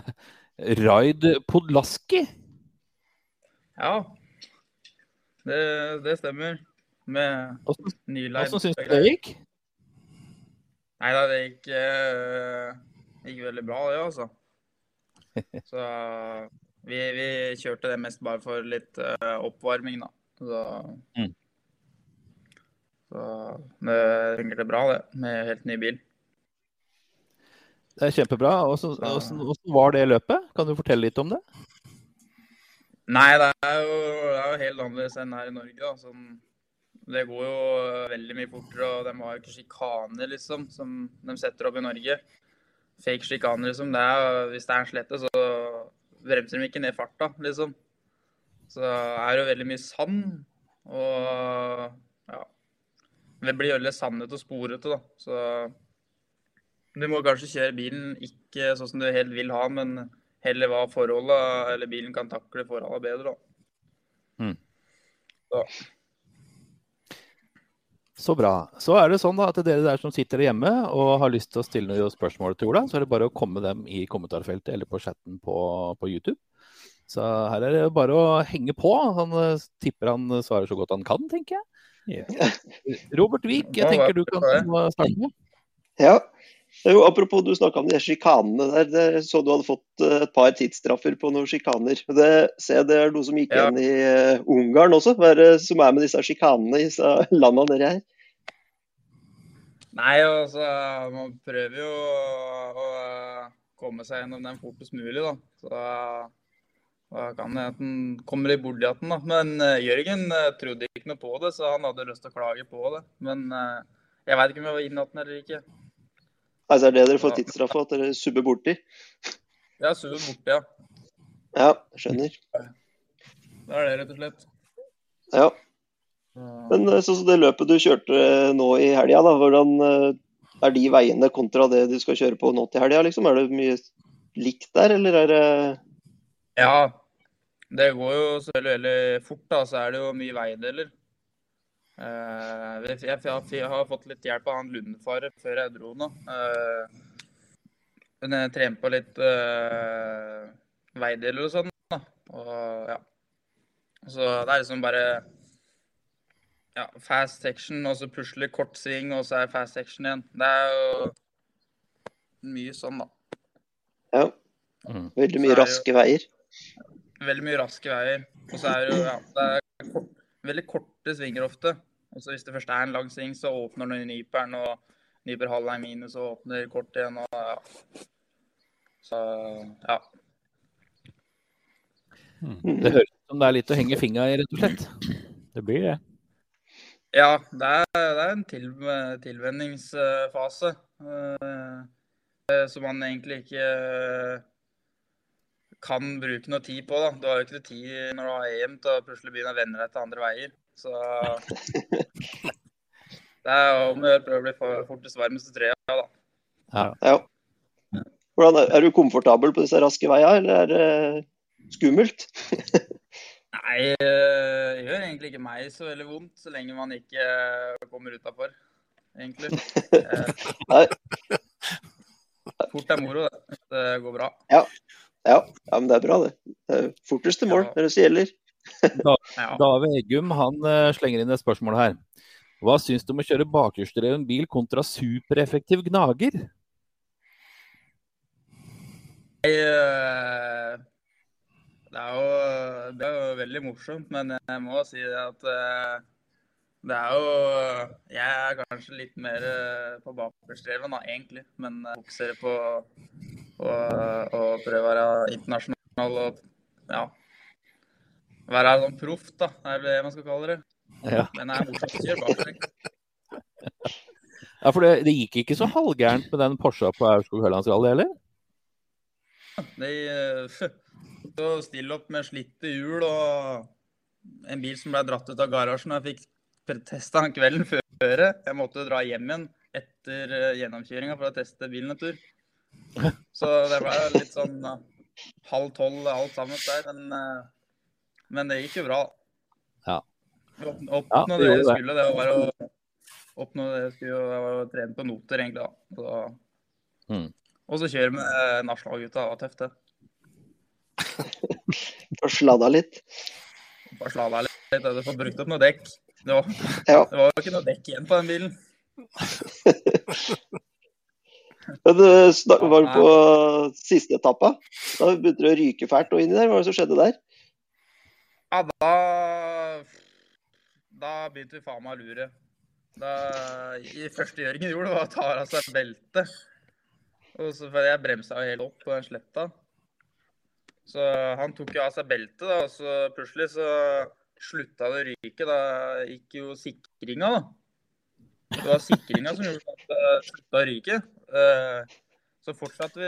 Raid Podlaski. Ja. Det, det stemmer. Med ny line. åssen syns du det gikk? Nei da, det gikk, eh, gikk veldig bra, det, altså. Så vi, vi kjørte det mest bare for litt eh, oppvarming, da. Så, Mm. så det fungerte bra, det, med helt ny bil. Det er kjempebra. Åssen var det løpet? Kan du fortelle litt om det? Nei, det er jo, det er jo helt annerledes enn her i Norge. da. Sånn, det går jo veldig mye fortere, og de har jo ikke sjikaner, liksom, som de setter opp i Norge. Fake sjikaner, liksom. Det er, hvis det er en slette, så bremser de ikke ned farta, liksom. Så er det jo veldig mye sand, og ja. Det blir veldig sandete og sporete, da. Så du må kanskje kjøre bilen ikke sånn som du helt vil ha, men heller hva forholdet, eller bilen kan takle forholdene bedre, da. Mm. Så, Så bra. Så er det sånn da at dere der som sitter hjemme og har lyst til å stille noen spørsmål til Ola, så er det bare å komme dem i kommentarfeltet eller på chatten på, på YouTube. Så her er det bare å henge på. Han eh, tipper han svarer så godt han kan, tenker jeg. Robert Wiik, jeg tenker du kan starte med. Ja. Jo, apropos du snakka om de sjikanene der. Det så du hadde fått eh, et par tidsstraffer på noen sjikaner. Det ser det er noe som gikk Ja. igjen i eh, Ungarn også. Hva er det som er med disse sjikanene i disse landene dere her? Nei, altså, man prøver jo å, å komme seg gjennom den fortest mulig, da. Så da kan det at den kommer litt borti den, da. Men uh, Jørgen uh, trodde ikke noe på det, så han hadde lyst til å klage på det. Men uh, jeg veit ikke om jeg var inne i den eller ikke. Altså er det dere får tidsstraffa, at dere subber borti? Ja, subber borti, ja. Ja, skjønner. Det er det, rett og slett. Ja. Men eh, sånn som det løpet du kjørte eh, nå i helga, da, hvordan eh, er de veiene kontra det du skal kjøre på nå til helga? Liksom? Er det mye likt der, eller er det Ja, det går jo selvfølgelig veldig fort, da. Så er det jo mye veideler. Eh, jeg, jeg, jeg har fått litt hjelp av han Lundefare før jeg dro nå. Hun jeg trener på litt eh, veideler og sånn. Og ja. Så det er liksom bare ja, fast section, og så plutselig kort sving, og så er fast section igjen. Det er jo mye sånn, da. Ja. Mm. Veldig mye raske jo- veier. Veldig mye raske veier. Og så er det jo ja, det er kort, veldig korte svinger ofte. Og hvis det først er en lang sving, så åpner den i nyperen, og nyper halvveien minus og åpner kort igjen. og ja. Så ja. Det høres ut som det er litt å henge fingra i, rett og slett. Det blir det. Ja, det er, det er en til, tilvenningsfase. eh, som man egentlig ikke eh, kan bruke noe tid på. da. Du har jo ikke noe tid når du har EM til å plutselig begynne å venne deg til andre veier. Så det er om å gjøre å prøve å bli for- fortest varmeste treet. da. Ja. Hvordan er, er du komfortabel på disse raske veiene, eller er det skummelt? Nei, eh, det gjør egentlig ikke meg så veldig vondt, så lenge man ikke eh, kommer utafor, egentlig. Eh, Nei. Fort er moro, det. Det går bra. Ja. ja. ja, men det er bra, det. det er fortest til mål, det er det som gjelder. Da. David Eggum han eh, slenger inn et spørsmål her. Hva syns du om å kjøre bakhjulsdreven bil kontra supereffektiv gnager? Jeg, eh, Det er, jo, det er jo veldig morsomt, men jeg må si det at eh, det er jo Jeg er kanskje litt mer på bakhjulsdreven, da, egentlig. Men jeg fokuserer på å å prøve å være internasjonal og ja, være sånn proff, da. Er det det man skal kalle det. Ja. Men det er morsomt å kjøre bakhjul. Ja, for det, det gikk ikke så halvgærent med den Porscha på Aurskog-Hølands rally heller? De eh, så stille opp med slitte hjul og en bil som ble dratt ut av garasjen. Jeg fikk testa den kvelden før. Jeg måtte dra hjem igjen etter eh, gjennomkjøringa for å teste bilen en tur. Så det ble litt sånn eh, halv tolv alt sammen der. Men, men det gikk jo bra. Ja. Opp- Ja, Oppnå det jeg skulle. Det var å oppnå det jeg skulle. Det var å trene på noter, egentlig. da. Så, Mm. Og så kjøre med eh, nasjonalgutta. Det var tøft, det. Får sladda litt. Bare sladda litt. Du får brukt opp noe dekk. Det var, Ja. det var jo ikke noe dekk igjen på den bilen. Men var du på siste etappa? Da begynte det å ryke fælt og inni der. Hva var det som skjedde der? Ja, da Da begynte vi faen meg å lure. Da, I første Jørgen gjorde, var å ta av seg beltet. Og så, for jeg bremsa jo helt opp på den sletta. Så han tok jo av seg beltet, da, og så plutselig så slutta det å ryke. Da gikk jo sikringa, da. Det var sikringa som gjorde at det slutta å ryke. Eh, Så fortsatte vi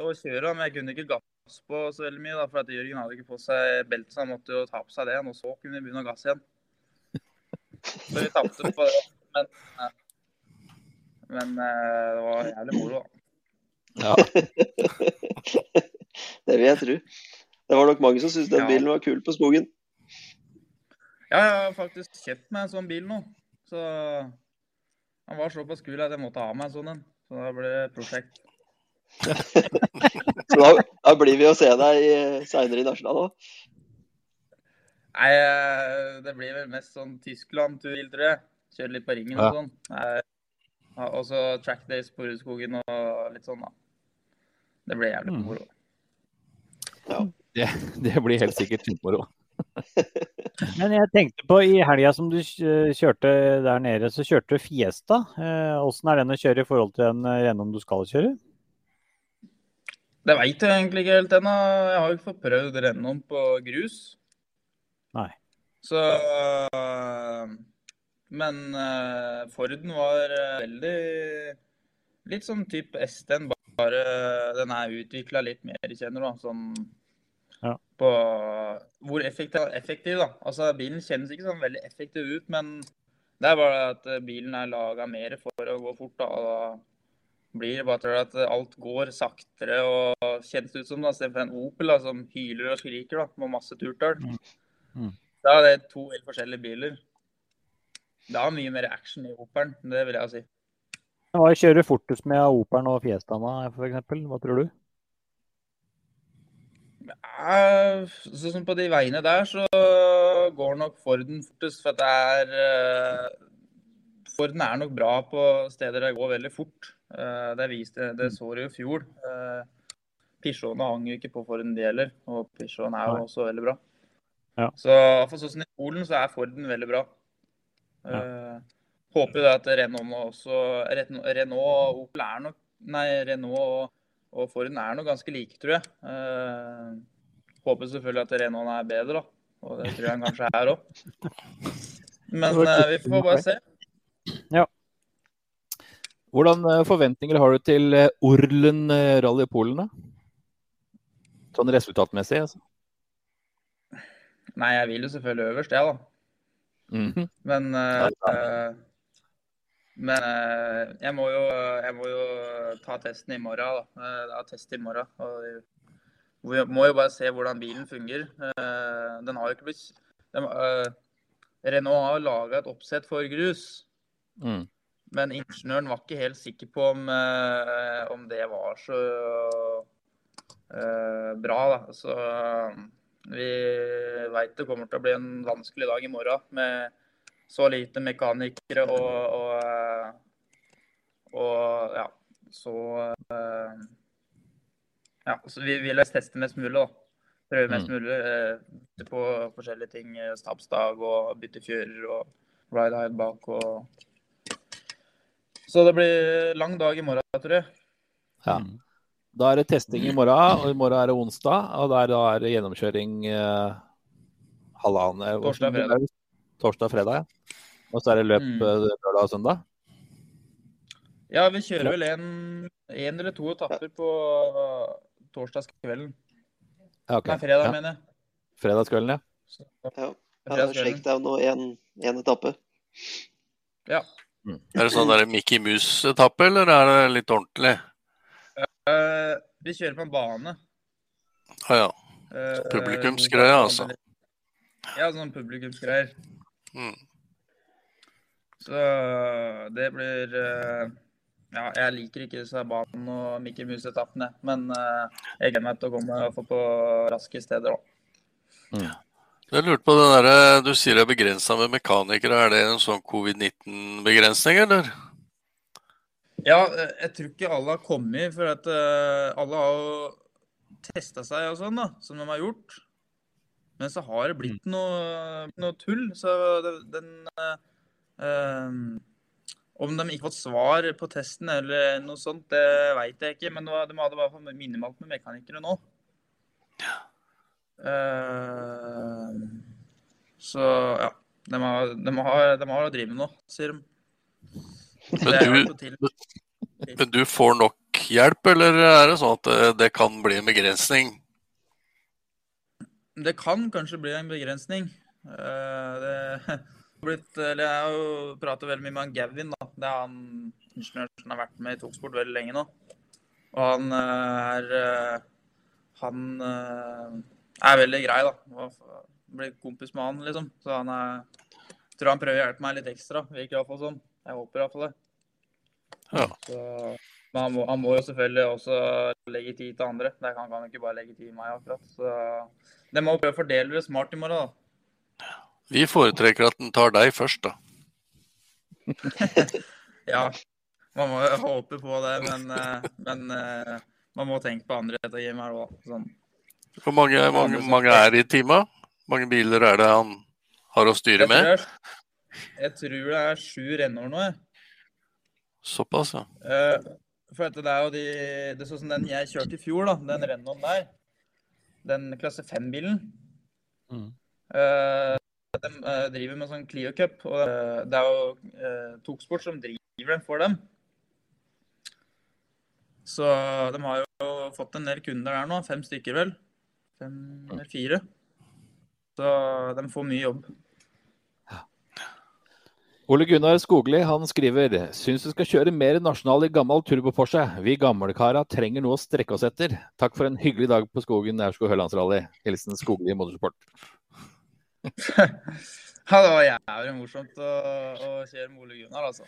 å kjøre, men jeg kunne ikke gasse på så veldig mye. da, For at Jørgen hadde ikke på seg belte, så han måtte jo ta på seg det. Og så kunne vi begynne å gasse igjen. Så vi tapte på det. Men, eh, men eh, det var jævlig moro, da. Ja. Det vil jeg tro. Det var nok mange som syntes den Ja. bilen var kul på skogen. Ja, jeg har faktisk kjøpt meg en sånn bil nå. Så han var såpass kul at jeg måtte ha meg en sånn en. Så da ble det prosjekt. Så da, da blir vi å se deg seinere i Nasjonal òg. Nei, eh, det blir vel mest sånn Tyskland-tur, tror jeg. Kjøre litt på ringen Ja. og sånn. Ja, Og så track days på Rudskogen og litt sånn, da. Det blir jævlig Mm. moro. Det, det blir helt sikkert kjempemoro. Men jeg tenkte på i helga som du kjørte der nede, så kjørte du Fiesta. Eh, Åssen er den å kjøre i forhold til den eh, du skal kjøre? Det veit jeg egentlig ikke helt ennå. Jeg har jo ikke fått prøvd Rennom på grus. Nei. Så Men øh, Forden var øh, veldig Litt sånn type S-en, bare den er utvikla litt mer, kjenner du. Sånn Ja. på hvor effektiv, effektiv, da. Altså, bilen kjennes ikke sånn veldig effektiv ut, men det er bare at øh, bilen er laga mer for å gå fort. da, og da blir det bare til at alt går saktere og kjennes ut som da, istedenfor en Opel da, som hyler og skriker da, med masse turtall. Mm. Da er det to helt forskjellige biler. Det er mye mer action i Opelen, det vil jeg si. Hva kjører fortest med Operen og Fiestaene f.eks.? Hva tror du? Ja, Sånn som på de veiene der, så går nok Forden fortest. For det er eh, Forden er nok bra på steder der det går veldig fort. Eh, det, viste, det så du i fjor. Uh, hang jo ikke på Forden, de heller. Og Peugeoten er jo også veldig bra. Ja. Så for sånn som i Polen, så er Forden veldig bra. Eh, håper jo at Renault også Renault, Renault og Opel er nok Nei, Renault og, og Forden er nok ganske like, tror jeg. Uh, håper selvfølgelig at Renault er bedre, da. Og det tror jeg han kanskje er òg. Men uh, vi får bare se. Hvordan eh, forventninger har du til eh, Orlen eh, Rally Polen, da? Sånn resultatmessig, altså. Nei, jeg vil jo selvfølgelig øverst, jeg, da. Mhm. Men uh, eh, Men jeg, må jo, jeg må jo ta testen i morgen. da. Jeg er test i morgen. og Vi må jo bare se hvordan bilen fungerer. Den har jo ikke blitt den, uh, Renault har laga et oppsett for grus. Mm. Men ingeniøren var ikke helt sikker på om, eh, om det var så uh, bra. Da. Så eh, vi veit det kommer til å bli en vanskelig dag i morgen med så lite mekanikere og, og, og ja, så uh, Ja, så vi vil teste mest mulig, da. Prøve mest Mm. mulig. bytte på forskjellige ting. Stabsdag og bytte fjører og ride hide bak og Så det blir lang dag i morgen, tror jeg. Ja. Da er det testing i morgen, og i morgen er det onsdag. Og der da er det gjennomkjøring eh, halvannen eh, Torsdag, fredag. Torsdag, fredag, ja. Og så er det løp Mm. eh, lørdag og søndag. Ja, vi kjører vel en, en eller to etapper på uh, torsdagskvelden. Ja, ok. Nei, fredag, Ja. mener jeg. Fredagskvelden, ja. Så, Ja. Ja, slik det er nå én etappe. Ja. Er det sånn der Mickey Mouse-etappe, eller er det litt ordentlig? Uh, vi kjører på en bane. Å ja. Så Publikumsgreie, altså. Ja, sånn publikumsgreier. Mm. Så det blir eh, ja, jeg liker ikke disse banene og Mickey Mouse-etappene. Men eh, jeg gleder meg til å komme og få på raske steder òg. Jeg lurte på det der, Du sier det er begrensa med mekanikere. Er det en sånn covid-19-begrensning, eller? Ja, jeg tror ikke alle har kommet, for at eh, alle har jo testa seg og sånn, da, som de har gjort. Men så har det blitt noe, noe tull. Så den eh, Om de ikke fått svar på testen eller noe sånt, det veit jeg ikke. Men de hadde i hvert fall minimalt med mekanikere nå. Eh, så ja. De har, de, har, de har å drive med nå, sier de. Men du, men du får nok hjelp, eller er det sånn at det, kan bli en begrensning? Det kan kanskje bli en begrensning. Eh, Det har blitt, eller jeg har jo pratet veldig mye med han Gavin. da. Det er han ingeniøren som har vært med i Toksport veldig lenge nå. Og han eh, er Han er veldig grei, da. Og Blir kompis med han, liksom. Så han er tror han prøver å hjelpe meg litt ekstra. Virker iallfall sånn. Jeg håper iallfall det. Ja. Så, men han må, han må jo selvfølgelig også legge tid til andre. Det kan han ikke bare legge tid i meg, akkurat. Så de må prøve å fordele det smart i morgen, da. Vi foretrekker at den tar deg først, da. Ja, man må jo håpe på det, men, eh, men eh, man må tenke på andre etter gamet her òg. Sånn. Hvor mange, mange, mange er i teamet? Hvor mange biler er det han har å styre Jeg tror, med? jeg, jeg tror det er sju renner nå, jeg. Såpass, ja. Eh, for det er jo de Det er sånn som den jeg kjørte i fjor, da. Den Renaulten der. Den klasse 5-bilen. Mm. Uh, de uh, driver med sånn Clio Cup. Og eh, det er jo uh, Toksport som driver den for dem. Så de har jo fått en del kunder der nå. Fem stykker, vel. Fem eller fire. Så de får mye jobb. Ole Gunnar Skogli han skriver syns du skal kjøre mer nasjonal i gammel turbo-Porsche. Vi gamlekara trenger noe å strekke oss etter. Takk for en hyggelig dag på skogen Aurskog Hølandsrally. Hilsen Skogli Motorsport. Ja, det var jævlig morsomt å, å kjøre med Ole Gunnar, altså.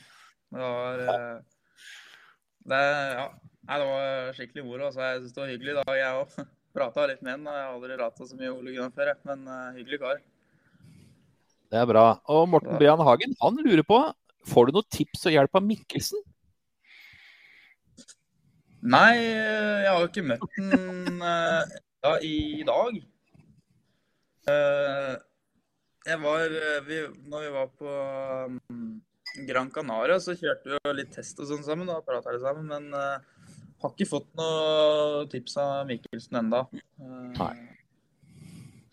Det var eh, det, ja. Det var skikkelig moro. Altså. Jeg synes det var hyggelig i dag, jeg òg. Prata litt med han. Jeg har aldri rata så mye Ole Gunnar før, men eh, hyggelig kar. Det er bra. Og Morten Brian Hagen han lurer på får du noen tips og hjelp av Mikkelsen? Nei, eh, jeg har jo ikke møtt den eh, ja, i dag. Jeg var vi, Når vi var på um, Gran Canaria, så kjørte vi jo litt test og sånn sammen. og prata sammen, Men har ikke fått noe tips av Mikkelsen ennå. Nei.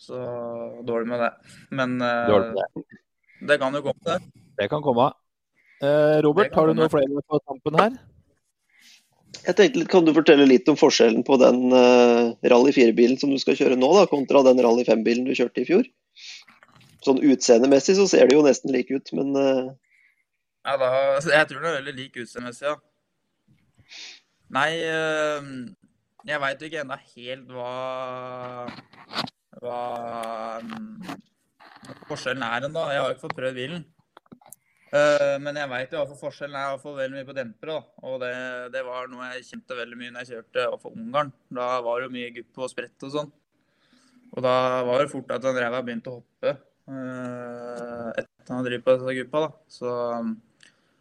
Så dårlig med det. Men eh, Dårlig det. det kan jo komme, det. Det kan komme. Eh, Robert, kan har du noen noe flere på tampen her? Jeg tenkte litt, Kan du fortelle litt om forskjellen på den eh, Rally 4-bilen som du skal kjøre nå, da, kontra den Rally 5-bilen du kjørte i fjor? Sånn utseendemessig så ser det jo nesten like ut, men eh, Ja, da, jeg tror det er veldig lik utseendemessig, ja. Nei, eh, jeg veit jo ikke ennå helt hva hva mm, forskjellen er ennå. Jeg har jo ikke fått prøvd bilen. Eh, men jeg veit at forskjellen er Jeg har fått veldig mye på dempere. Og det, det var noe jeg kjente veldig mye når jeg kjørte hvert Ungarn. Da var det jo mye gupp og sprett og sånn. Og da var det fort at den ræva begynte å hoppe uh, etter han driver på disse guppa. Så um,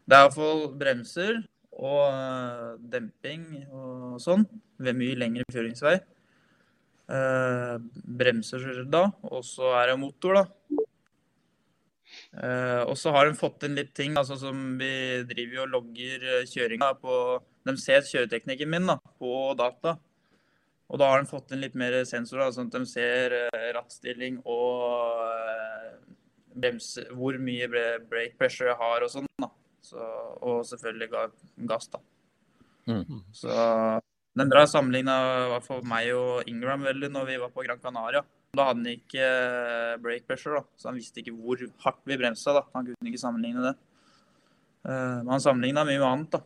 det er iallfall bremser og eh, demping og sånn ved mye lengre kjøringsvei. Eh, bremser da, og så er det motor, da. Eh, og så har de fått inn litt ting, altså som vi driver og logger eh, kjøringa på De ser kjøreteknikken min da, på data. Og da har de fått inn litt mer sensorer, sånn at de ser rattstilling og bremse, hvor mye brake pressure jeg har og sånn. da. Så, og selvfølgelig ga, gass, da. Mm. Så den bra sammenligna var for meg og Ingram veldig når vi var på Gran Canaria. Da hadde han ikke break pressure, da, så han visste ikke hvor hardt vi bremsa. da. Han kunne ikke sammenligne det. Eh, Men han sammenligna mye med annet, da.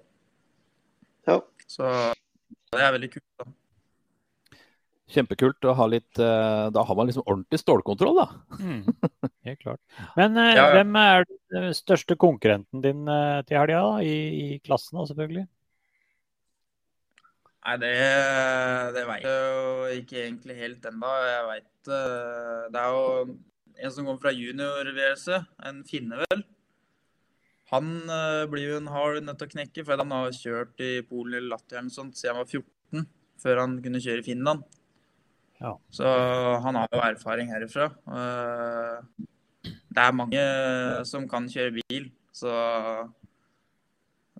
Ja. Så det er veldig kult. da. Kjempekult å ha litt eh, Da har man liksom ordentlig stålkontroll, da. Mm, helt klart. Men eh, Ja, ja. hvem er den største konkurrenten din eh, til helga, da? I, I klassen, da, selvfølgelig? Nei, det, det veit jeg jo ikke egentlig helt ennå. Jeg veit Det er jo en som kommer fra junior-VRC, en finne vel. Han eh, blir jo en hard nødt til å knekke, for han har kjørt i Polen eller Latvia eller sånt siden han var 14, før han kunne kjøre i Finland. Ja. Så han har jo erfaring herifra. Eh, Det er mange som kan kjøre bil, så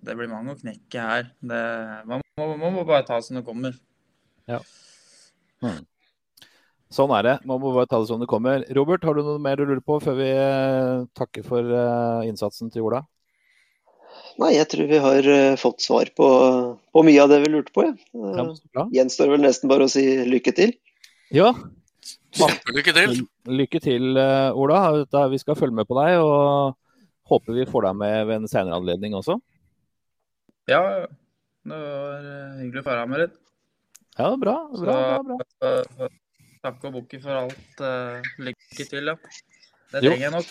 det blir mange å knekke her. Det, man, må, man må bare ta det som det kommer. Sånn er det. Man må bare ta det som det kommer. Robert, har du noe mer du lurer på før vi eh, takker for eh, innsatsen til Ola? Nei, jeg tror vi har eh, fått svar på, på mye av det vi lurte på. Ja. Ja, Eh, men så bra. Gjenstår vel nesten bare å si lykke til. Ja, Kjempelykke til. lykke til, eh, Ola. Vi skal følge med på deg, og håper vi får deg med ved en senere anledning også. Ja, det var eh, hyggelig å få være med litt. Ja, bra. bra, bra, bra. Så, eh, og bukke for alt. eh, Lykke til, ja. Det Jo. trenger jeg nok.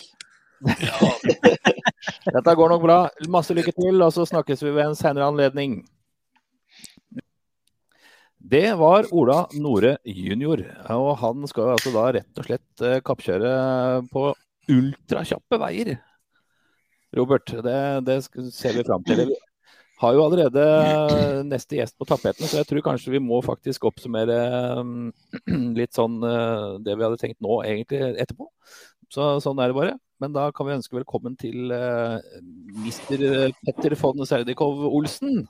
Dette går nok bra. Masse lykke til, og så snakkes vi ved en senere anledning. Det var Ola Nore jr. Og han skal jo altså da rett og slett eh, kappkjøre på ultrakjappe veier. Robert, det, det ser vi fram til. Vi har jo allerede neste gjest på tapeten, så jeg tror kanskje vi må faktisk oppsummere eh, litt sånn eh, det vi hadde tenkt nå egentlig etterpå. Så sånn er det bare. Men da kan vi ønske velkommen til uh, mister Petter von Serdikov Olsen.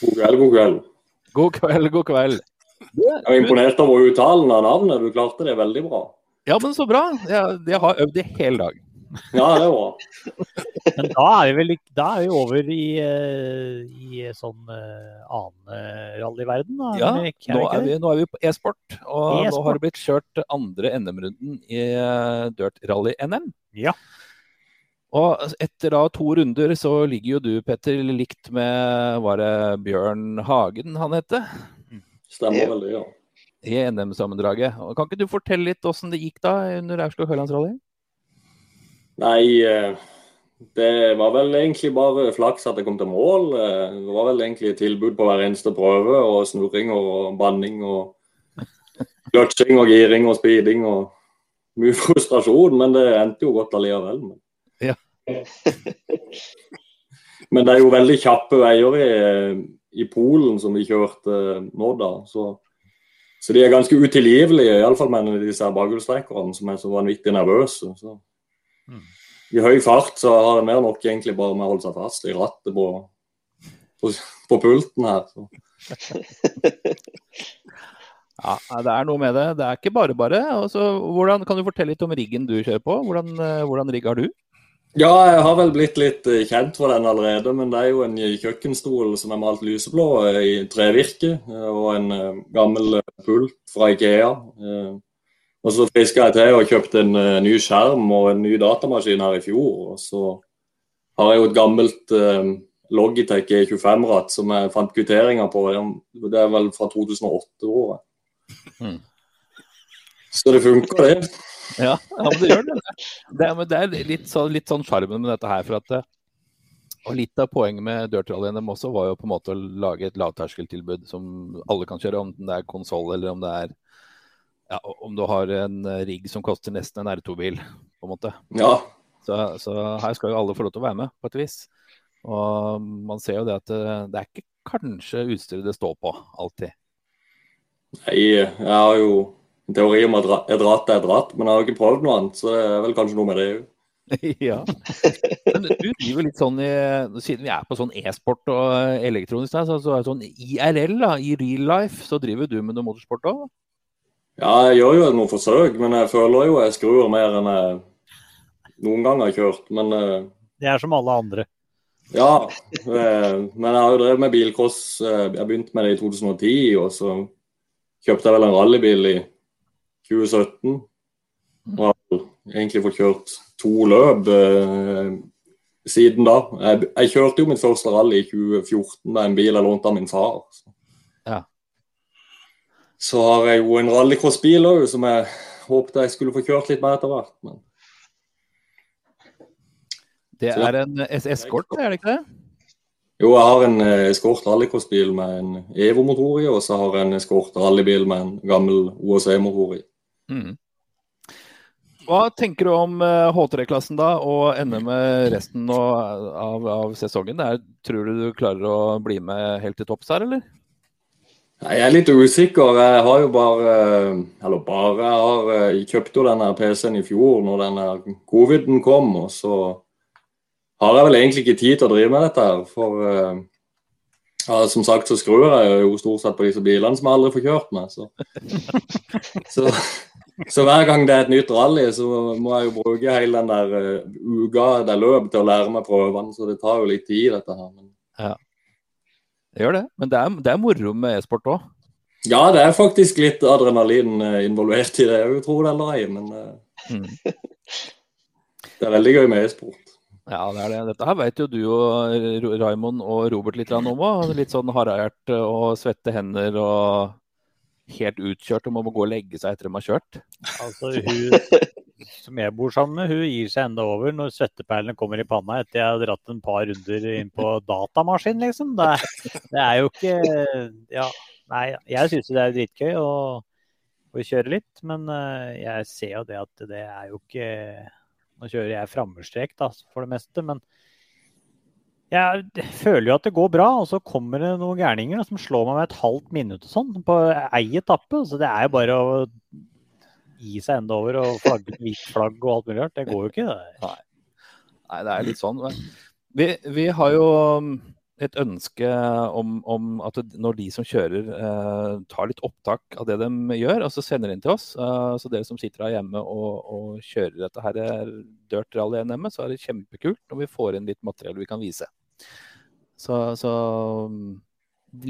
God kveld, god kveld. God kveld, god kveld. Jeg er imponert over uttalen av navnet. Du klarte det veldig bra. Ja, men så bra. Jeg, jeg har øvd i hele dag. Ja, det er bra. Men da er vi vel ikke- da er vi over i, eh, i sånn uh, annen eh, rallyverden, da? Ja, nå er vi, nå er vi på e-sport, og e nå har det blitt kjørt andre NM-runden i eh, Dirt Rally NM. Ja. Og etter da to runder så ligger jo du, Petter, likt med Var det Bjørn Hagen han het? Stemmer vel det, ja. I NM-sammendraget. Kan ikke du fortelle litt åssen det gikk da under Aurskog Høylandsrally? Nei, eh, det var vel egentlig bare flaks at jeg kom til mål. Eh, Det var vel egentlig tilbud på hver eneste prøve, og snurring og banning og clutching og giring og speeding og mye frustrasjon, men det endte jo godt allikevel. Men. Men det er jo veldig kjappe veier i, i Polen som vi kjørte nå, da. Så, så de er ganske utilgivelige, iallfall med disse bakhjulstrekkerne som er så vanvittig nervøse. Så. I høy fart så har en mer nok egentlig bare med å holde seg fast i rattet på, på, på pulten her. Så. Ja, det er noe med det. Det er ikke bare bare. Altså, hvordan, kan du fortelle litt om riggen du kjører på? Hvordan, eh, hvordan rigg har du? Ja, jeg har vel blitt litt eh, kjent for den allerede, men det er jo en kjøkkenstol som er malt lyseblå eh, i trevirke, eh, og en eh, gammel eh, pult fra Ikea. Eh, Og så friska jeg til og kjøpte en eh, ny skjerm og en ny datamaskin her i fjor. Og så har jeg jo et gammelt eh, Logitech E25-ratt som jeg fant kvitteringer på. Det er vel fra 2008, tror jeg. Mm. Så det funker, det. Ja, ja men det gjør det. Det er, det er litt, så, litt sånn sjarmen med dette her. for at eh, og Litt av poenget med Dirt Rally NM også var jo på en måte å lage et lavterskeltilbud som alle kan kjøre, om det er konsoll eller om det er ja, om du har en eh, rigg som koster nesten en R2-bil, på en måte. Ja. Så, så her skal jo alle få lov til å være med, på et vis. Og man ser jo det at eh, det er ikke kanskje utstyret det står på, alltid. Nei, jeg har jo teori om at ratt er et ratt, men jeg har ikke prøvd noe annet, så det er vel kanskje noe med det òg. ja. Men du driver litt sånn i Siden vi er på sånn e-sport og elektronisk, her, så, så er det sånn IRL, da, i real life, så driver du med noe motorsport òg? Ja, jeg gjør jo noen forsøk, men jeg føler jo jeg skrur mer enn jeg noen gang har kjørt. Men eh, Det er som alle andre. ja. Men jeg har jo drevet med bilcross. eh, Jeg begynte med det i 2010, og så kjøpte jeg vel en rallybil i 2017. Og har egentlig fått kjørt to løp eh, siden da. Jeg, jeg kjørte jo mitt første rally i 2014 med en bil jeg lånte av min far. Så. Ja. Så har jeg jo en rallycrossbil òg, som jeg håpet jeg skulle få kjørt litt mer etter hvert. Men Det er en eskort, er det ikke det? Jo, jeg har en eh, Escort rallycrossbil med en Evo-motor i, og så har jeg en Escort rallybil med en gammel OSE-motor i. Mm. Hva tenker du om eh, H3-klassen da, og NM med resten av, av sesongen? Er, tror du du klarer å bli med helt til topps her, eller? Nei, Jeg er litt usikker. Jeg har jo bare Eller bare, jeg har eh, jeg kjøpte jo denne PC-en i fjor når denne coviden kom. Og så har jeg vel egentlig ikke tid til å drive med dette her. For eh, ja, som sagt så skrur jeg jo stort sett på disse bilene som jeg aldri får kjørt med. Så. så, så hver gang det er et nytt rally, så må jeg jo bruke hele den der eh, uka det løp til å lære meg prøvene. Så det tar jo litt tid, dette her. Men Ja. Det gjør det. Men det er, det er moro med e-sport òg. ja, det er faktisk litt adrenalin eh, involvert i det, jeg tror det eller ei. Men eh, Mm. det er veldig gøy med e-sport. Ja, det er det. Dette her vet jo du og Raimond og Robert litt om òg. Litt sånn harehjerte og svette hender og helt utkjørt og må gå og legge seg etter de har kjørt. Altså, hun som jeg bor sammen med, hun gir seg enda over når svetteperlene kommer i panna etter jeg har dratt en par runder inn på datamaskin, liksom. Det, det er jo ikke Ja, nei, jeg syns det er dritgøy å, å kjøre litt, men eh, jeg ser jo det at det er jo ikke Nå kjører jeg frammerstrek, da, for det meste, men jeg føler jo at det går bra, og så kommer det noen gærninger som slår meg med et halvt minutt og sånn på ei etappe. Så det er jo bare å gi seg enda over og flagge hvitt flagg og alt mulig rart. Det går jo ikke, det. Nei. Nei, det er litt sånn. men Vi, vi har jo um, et ønske om, om at når de som kjører, eh, tar litt opptak av det de gjør, og så sender inn til oss. Eh, så dere som sitter her hjemme og, og kjører dette her eh, Dirt Rally NM, så er det kjempekult når vi får inn litt materiell vi kan vise. Så, så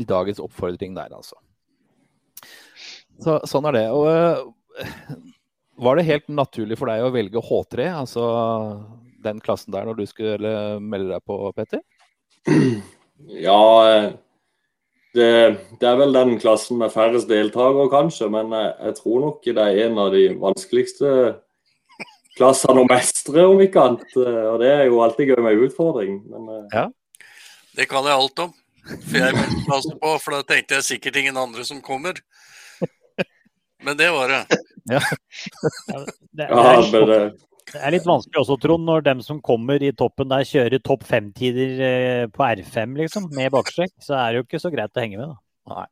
dagens oppfordring der, altså. Så, sånn er det. Og eh, var det helt naturlig for deg å velge H3, altså den klassen der, når du skulle melde deg på, Petter? Ja, eh, det, det er vel den klassen med færrest deltakere, kanskje. Men jeg, jeg tror nok det er en av de vanskeligste klassene å mestre, om ikke annet. Eh, Og det er jo alltid gøy med utfordring. Men ja. Det kan jeg alt om. For jeg meldte meg også på, for da tenkte jeg sikkert ingen andre som kommer. Men det var det. Ja, det, er, men det, er litt vanskelig også, Trond, når dem som kommer i toppen der kjører topp fem-tider eh, på R5, liksom, med bakstrekk. Så er det jo ikke så greit å henge med, da. Nei.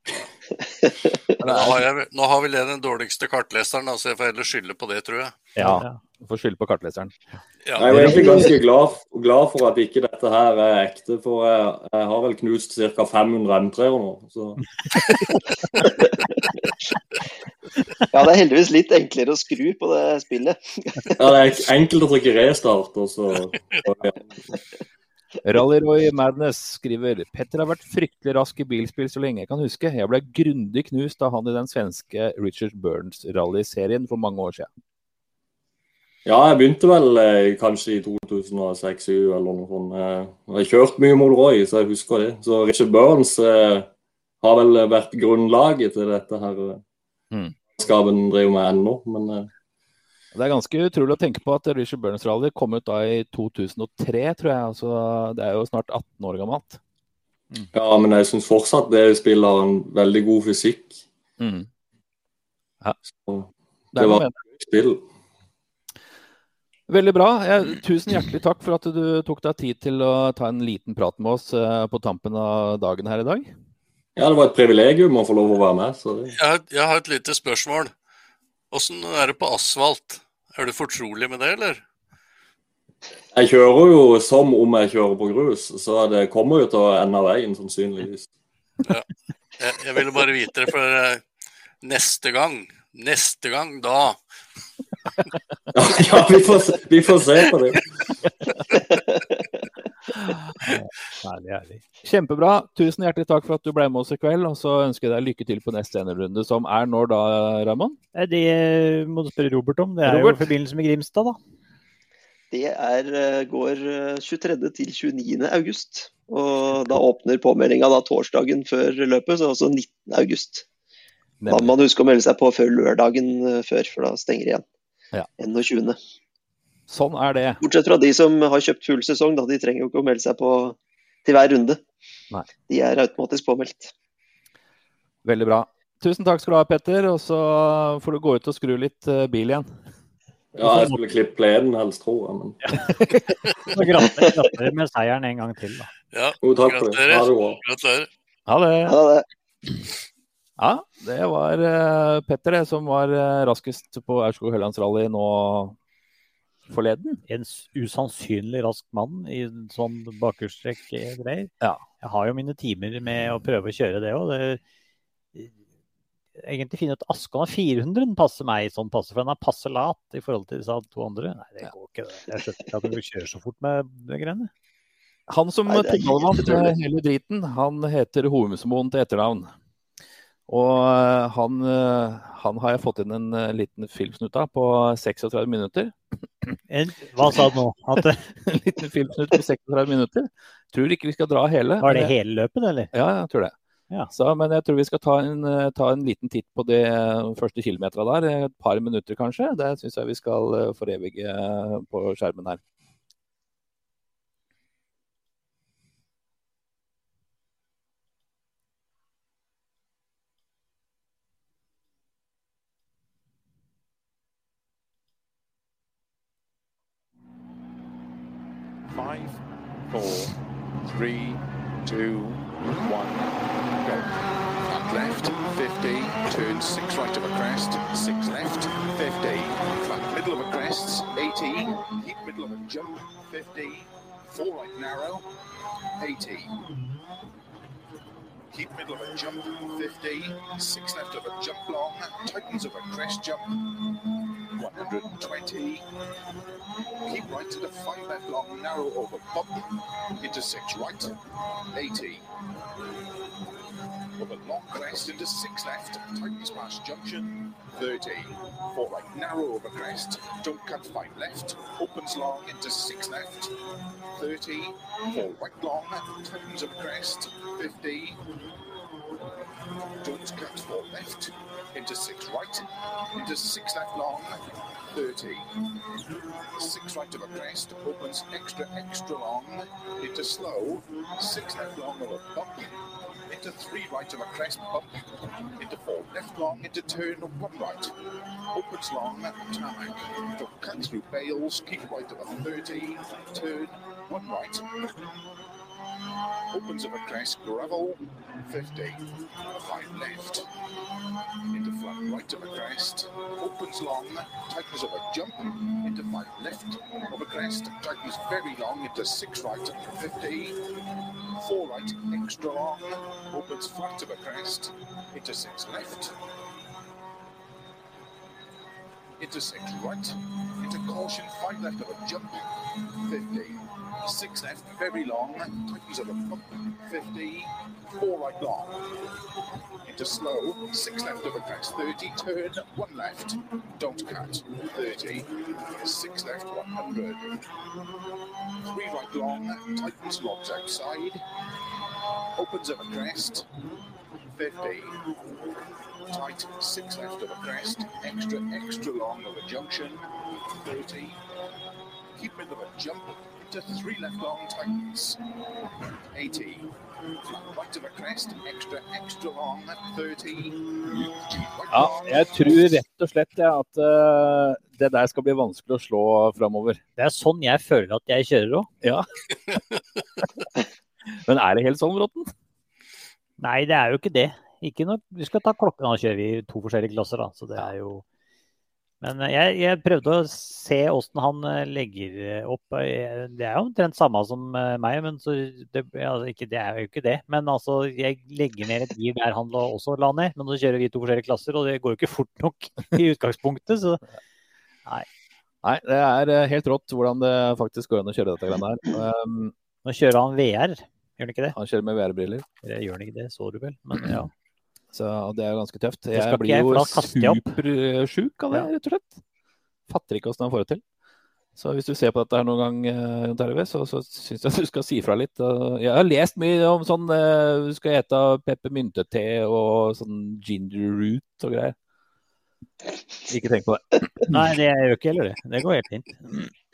Nå har, jeg, nå har vi den dårligste kartleseren, så jeg får heller skylde på det, tror jeg. Ja. Får skylde på kartleseren. Ja. jeg er egentlig ganske glad, glad for at ikke dette her er ekte. For jeg, jeg har vel knust ca. 500 M3-er nå. Så Ja, det er heldigvis litt enklere å skru på det spillet. ja, det er enkelt å trykke restart, og så Rallyroy Madness skriver Petter har vært fryktelig rask i bilspill så lenge jeg kan huske. Jeg ble grundig knust av han i den svenske Richard Burns rallyserien for mange år siden. Ja, jeg begynte vel eh, kanskje i 2006-2007 eller noe sånt. Eh, Jeg har kjørt mye mot Roy, så jeg husker det. Så Richard Burns eh, har vel vært grunnlaget til dette her eh, Mm. skapen driver med ennå. Men eh, Det er ganske utrolig å tenke på at Richard Burns Rally kom ut da i 2003, tror jeg. Altså, det er jo snart 18 år gammelt. ja, men jeg syns fortsatt det spillet har en veldig god fysikk. Mm. Ja. Så Det det var et spill. Veldig bra. Jeg, tusen hjertelig takk for at du tok deg tid til å ta en liten prat med oss eh, på tampen av dagen her i dag. Ja, det var et privilegium å få lov å være med. Så. Jeg har, jeg har et lite spørsmål. Åssen er det på asfalt? Er du fortrolig med det, eller? Jeg kjører jo som om jeg kjører på grus, så det kommer jo til å ende veien, sannsynligvis. Jeg, jeg ville bare vite det, for eh, neste gang, neste gang da Ja, ja vi, får, se- vi får se på det. Herlig, herlig. Kjempebra. Tusen hjertelig takk for at du ble med oss i kveld. Og så ønsker jeg deg lykke til på neste NM-runde, som er når da, Ramon? Det eh, må du spørre Robert om. Det er Robert? jo i forbindelse med Grimstad, da. Det er, eh, går eh, 23. til 29. august. Og da åpner påmeldinga torsdagen før løpet, så altså 19. august. Da må man huske å melde seg på før lørdagen eh, før, for da stenger det igjen. Ja. 21. Sånn er det. Bortsett fra de som har kjøpt full sesong, da. De trenger jo ikke å melde seg på til hver runde. Nei. De er automatisk påmeldt. Veldig bra. Tusen takk skal du ha, Petter. Og så får du gå ut og skru litt eh, bil igjen. Ja, jeg skulle klippe plenen helst, tror jeg. Men Så Gratulerer med seieren en gang til, da. Ja, gratulerer. Ha det. Ha det. Ja, det. Var uh, Petter det, som var uh, raskest på Aurskog Hølandsrally nå forleden. En usannsynlig rask mann i sånn bakhjulstrekk-greier. Ja. Jeg har jo mine timer med å prøve å kjøre det òg. Egentlig finne ut har 400 passer meg sånn passe, for den er passe lat i forhold til disse to andre. Nei, det går ikke. Jeg skjønner ikke at du kjører så fort med de greiene. Han som totalvant hele driten, han heter Hovmesmoen til etternavn. Og eh, han, eh, han har jeg fått inn en eh, liten filmsnutt av på 36 minutter. En, hva sa du nå? En liten filmsnutt på 36 minutter. Tror ikke vi skal dra hele. var det hele løpet, eller? Ja, jeg tror det. Ja. Så, men jeg tror vi skal ta en, ta en liten titt på de første kilometerne der. Et par minutter kanskje. Det syns jeg vi skal forevige på skjermen her. Five, four, three, two, one, go. Flat left, 50, turn six right of a crest, six left, 50, flat middle of a crest, 18, keep middle of a jump, 50, four right narrow, 80. Keep middle of a jump, 50, six left of a jump long, tightens of a crest jump, 120, Keep right to the five left long, narrow over bump, into six right, 80. Over long crest into six left, tightens past junction, 30. Four right, narrow over crest, don't cut five left, opens long into six left, 30. Four right long, tightens over crest, 50. Don't cut four left, into six right, into six left long, 30. Six right of a crest, opens extra, extra long, into slow, six left long of a bump, into three right of a crest bump, into four left long, into turn one right, opens long, tarmac, don't cut through bales, keep right of a 30, turn one right, opens of a crest, gravel, 50, five left, into flat right of a crest, opens long, tightens of a jump, into five left of a crest, tightens very long into six right, 50, four right, extra long, opens flat of a crest, into six left, into six right, into caution, five left of a jump, 50, six left, very long, tightens of a bump, 50, four right long, into slow, six left of a crest, 30, turn, one left, don't cut, 30, six left, 100, three right long, tightens locks outside, opens of a crest, 50, tight, six left of a crest, extra, extra long of a junction, 30, keep middle of a jump, into three left long tightens, 80, right of a crest, extra, extra long, 30, right Ja, jeg tror rett og slett ja, at uh, det der skal bli vanskelig å slå framover. Det er sånn jeg føler at jeg kjører òg. Ja. Men er det helt sånn, Bråten? Nei, det er jo ikke det. Ikke når vi skal ta klokken, da kjører vi i to forskjellige klasser, da. Så det er jo Men eh, jeg, jeg prøvde å se åssen han eh, legger eh, opp. Det er jo omtrent samme som meg, men så det, ja, ikke, det er jo ikke det. Men altså, jeg legger ned et gir der han også la ned. Men nå kjører vi to forskjellige klasser, og det går jo ikke fort nok i utgangspunktet. Så Nei, Nei, det er helt rått hvordan det faktisk går an å kjøre dette greiene her. Um, nå kjører han VR, gjør han ikke det? han kjører med VR-briller, gjør han ikke det, så du vel. Men ja. Så det er ganske tøft. Jeg blir jo supersjuk av det, rett og slett. Fatter ikke åssen han får det til. Så hvis du ser på dette her noen gang, eh, Jon Terje, så, så syns jeg at du skal si fra litt. Jeg har lest mye om sånn eh, Du skal ete peppermyntete og sånn ginger root og greier. Ikke tenk på det. Nei, det gjør ikke heller det. Det går helt fint.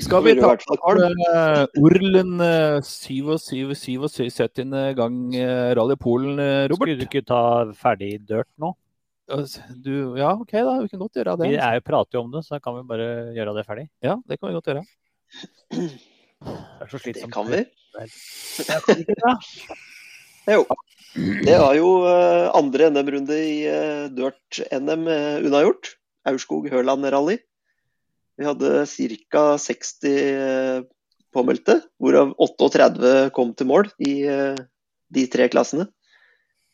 Skal vi ta uh, Orlen uh, 77. 77. gang uh, Rally Polen, Robert? Skulle du ikke ta ferdig dirt nå? Du, ja, OK, da. Vi kan godt gjøre det. Vi er jo prater jo om det, så kan vi bare gjøre det ferdig. Ja, det kan vi godt gjøre. Det er så Det kan vi. Kan vi ikke det? Jo. Det var jo eh, andre NM-runde i eh, Dirt-NM eh, unnagjort. Aurskog-Høland-rally. Vi hadde ca. 60 eh, påmeldte, hvorav 38 kom til mål i de tre klassene.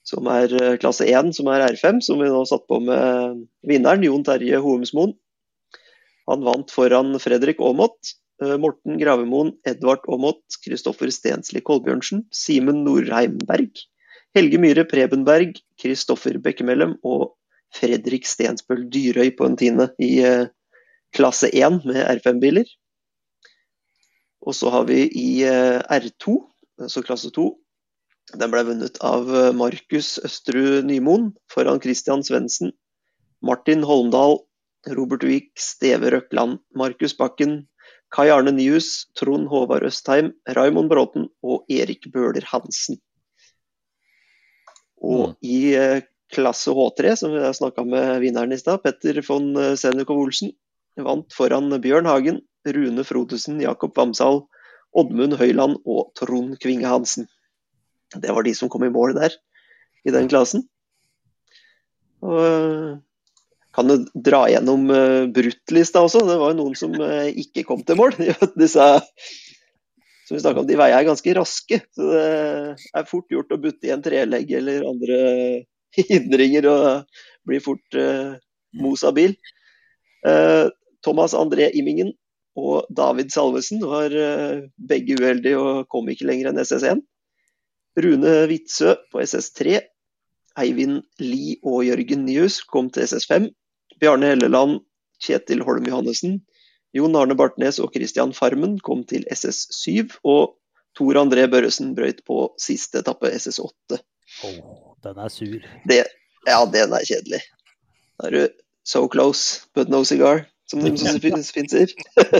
Som er klasse 1, som er R5, som vi nå satt på med vinneren, Jon Terje Hoemsmoen. Han vant foran Fredrik Aamodt, Morten Gravemoen, Edvard Aamodt, Kristoffer Stensli Kolbjørnsen, Simen Norheimberg, Helge Myhre Prebenberg, Kristoffer Bekkemellem og Fredrik Stensbøl Dyrøy på en tiende i eh, klasse 1 med R5-biler. Og så har vi i eh, R2, altså klasse 2, den ble vunnet av eh, Markus Østerud Nymoen foran Christian Svendsen, Martin Holmdal, Robert Wiik, Steve Røkland, Markus Bakken, Kai Arne Nyhus, Trond Håvard Østheim, Raymond Bråten og Erik Bøhler Hansen. Og i eh, klasse H3, som vi snakka med vinneren i stad, Petter von eh, Senikov Olsen, vant foran Bjørn Hagen, Rune Frodesen, Jakob Vamsal, Oddmund Høyland og Trond Kvinge Hansen. Det var de som kom i mål der, i den klassen. Og eh, kan du dra gjennom uh, bruttlista også? Det var jo noen som eh, ikke kom til mål. Disse som vi om, de veier er ganske raske. Så det er fort gjort å butte i en trelegg eller andre hindringer og blir fort uh, mos av bil. Uh, Thomas André Immingen og David Salvesen var uh, begge uheldige og kom ikke lenger enn SS1. Rune Witzøe på SS3. Eivind Lie og Jørgen Nyhus kom til SS5. Bjarne Helleland, Kjetil Holm Johannessen, Jon Arne Bartnes og Christian Farmen kom til SS7. Og Tor André Børresen brøyt på siste etappe, SS8. Den er sur. Det, ja, den er kjedelig. Da er du so close, but no cigar, som de som finnes- finner.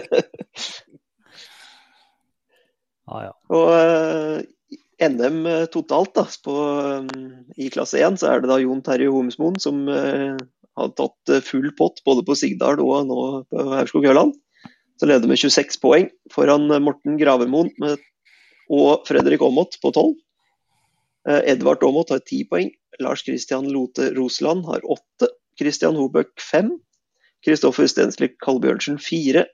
ah, ja. Og uh, NM totalt da, på, um, i klasse 1 så er det da Jon Terje Homsmoen som eh, har tatt eh, full pott både på Sigdal og nå på Aurskog-Høland. Så leder med 26 poeng foran eh, Morten Gravermoen og Fredrik Aamodt på 12. Eh, Edvard Aamodt har 10 poeng. Lars Christian Lote Roseland har 8. Christian Hobøk 5. Kristoffer Stenslik Kalbjørnsen 4.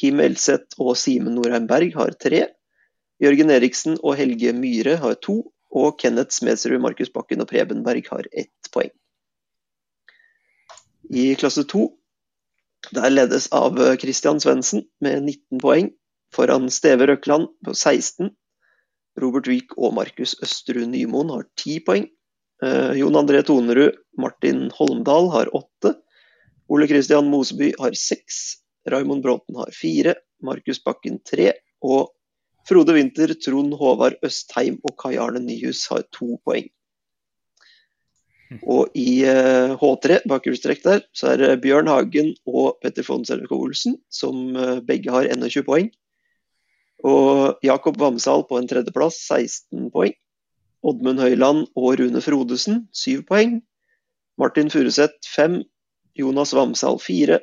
Kim Elseth og Simen Norheim Berg har 3. Jørgen Eriksen og Helge Myhre har 2. Og Kenneth Smedsrud, Markus Bakken og Preben Berg har 1 poeng. I klasse 2 der ledes av Christian Svendsen med 19 poeng foran Steve Røkland på 16. Robert Wiik og Markus Østerud Nymoen har 10 poeng. Eh, Jon André Tonerud, Martin Holmdal har 8. Ole Kristian Moseby har 6. Raymond Bråten har 4. Markus Bakken 3. Og Frode Winther, Trond Håvard Østheim og Kai Arne Nyhus har 2 poeng. Og i eh, H3, bakhjulstrekk der, så er det Bjørn Hagen og Petter von Selviko Olsen som eh, begge har 21 poeng. Og Jakob Vamsal på en tredjeplass, 16 poeng. Oddmund Høyland og Rune Frodesen, 7 poeng. Martin Furuseth, 5. Jonas Vamsal, 4.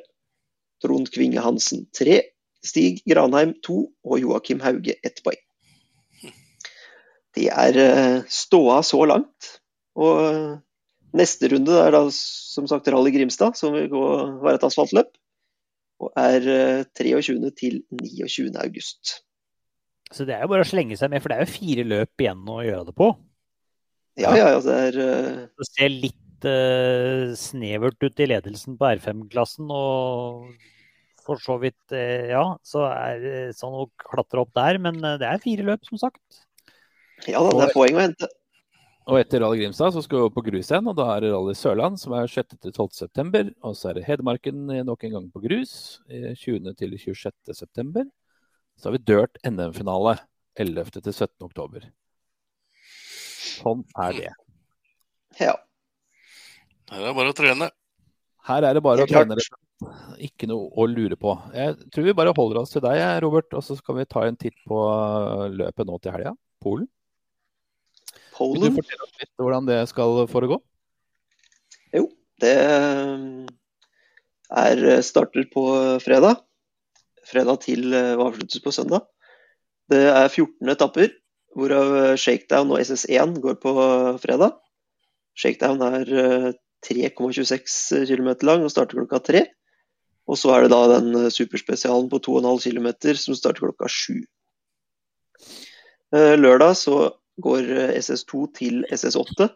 Trond Kvinge Hansen, 3. Stig Granheim, 2. Og Joakim Hauge, 1 poeng. Det er eh, ståa så langt. Og eh, neste runde er da som sagt Rally Grimstad, som vil gå, være et asfaltløp. Og er eh, 23. til 29. august. Så det er jo bare å slenge seg med, for det er jo fire løp igjen å gjøre det på. Ja, ja, ja, det er eh, Det ser litt uh, snevert ut i ledelsen på R5-klassen, og for så vidt, uh, ja, så er det sånn å klatre opp der. Men eh, det er fire løp, som sagt. Ja da, det er poeng å hente. Og etter Rally Grimstad så skal vi over på grus igjen, og da er det Rally Sørland som er 6. til 12. september. Og så er det Hedmarken nok en gang på grus eh, 20. til 26. september. Så har vi Dirt NM-finale 11. til 17. oktober. Sånn er det. Ja. Her er det bare å trene. Her er det bare å trene. Ikke noe å lure på. Jeg tror vi bare holder oss til deg, Robert, og så skal vi ta en titt på løpet nå til helga. Polen. Vil Polen? du fortelle oss litt hvordan det skal foregå? Jo, det eh, er eh, starter på fredag. Fredag til eh, og avsluttes på søndag. Det er 14 etapper, hvorav eh, Shakedown og SS1 går på fredag. Shakedown er eh, 3,26 km lang og starter klokka tre. Og så er det da den eh, superspesialen på 2,5 km som starter klokka sju. Eh, Lørdag så går eh, SS2 til SS8.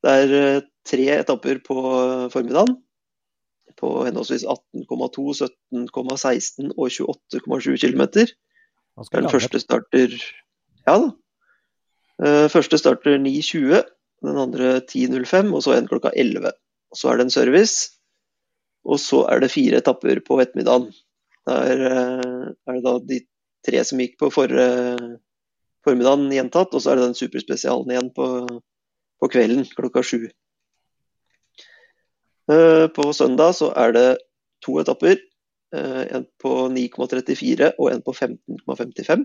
Det er eh, tre etapper på formiddagen. På henholdsvis 18,2, 17,16 og 28,7 km. Den første starter Ja da. Eh, Første starter 9.20, den andre 10.05, og så en klokka 11. Så er det en service, og så er det fire etapper på ettermiddagen. Der er det da de tre som gikk på forrige formiddagen gjentatt, og så er det den superspesialen igjen på, på kvelden klokka sju. Eh, På søndag så er det to etapper. eh, En på 9,34 og en på 15,55.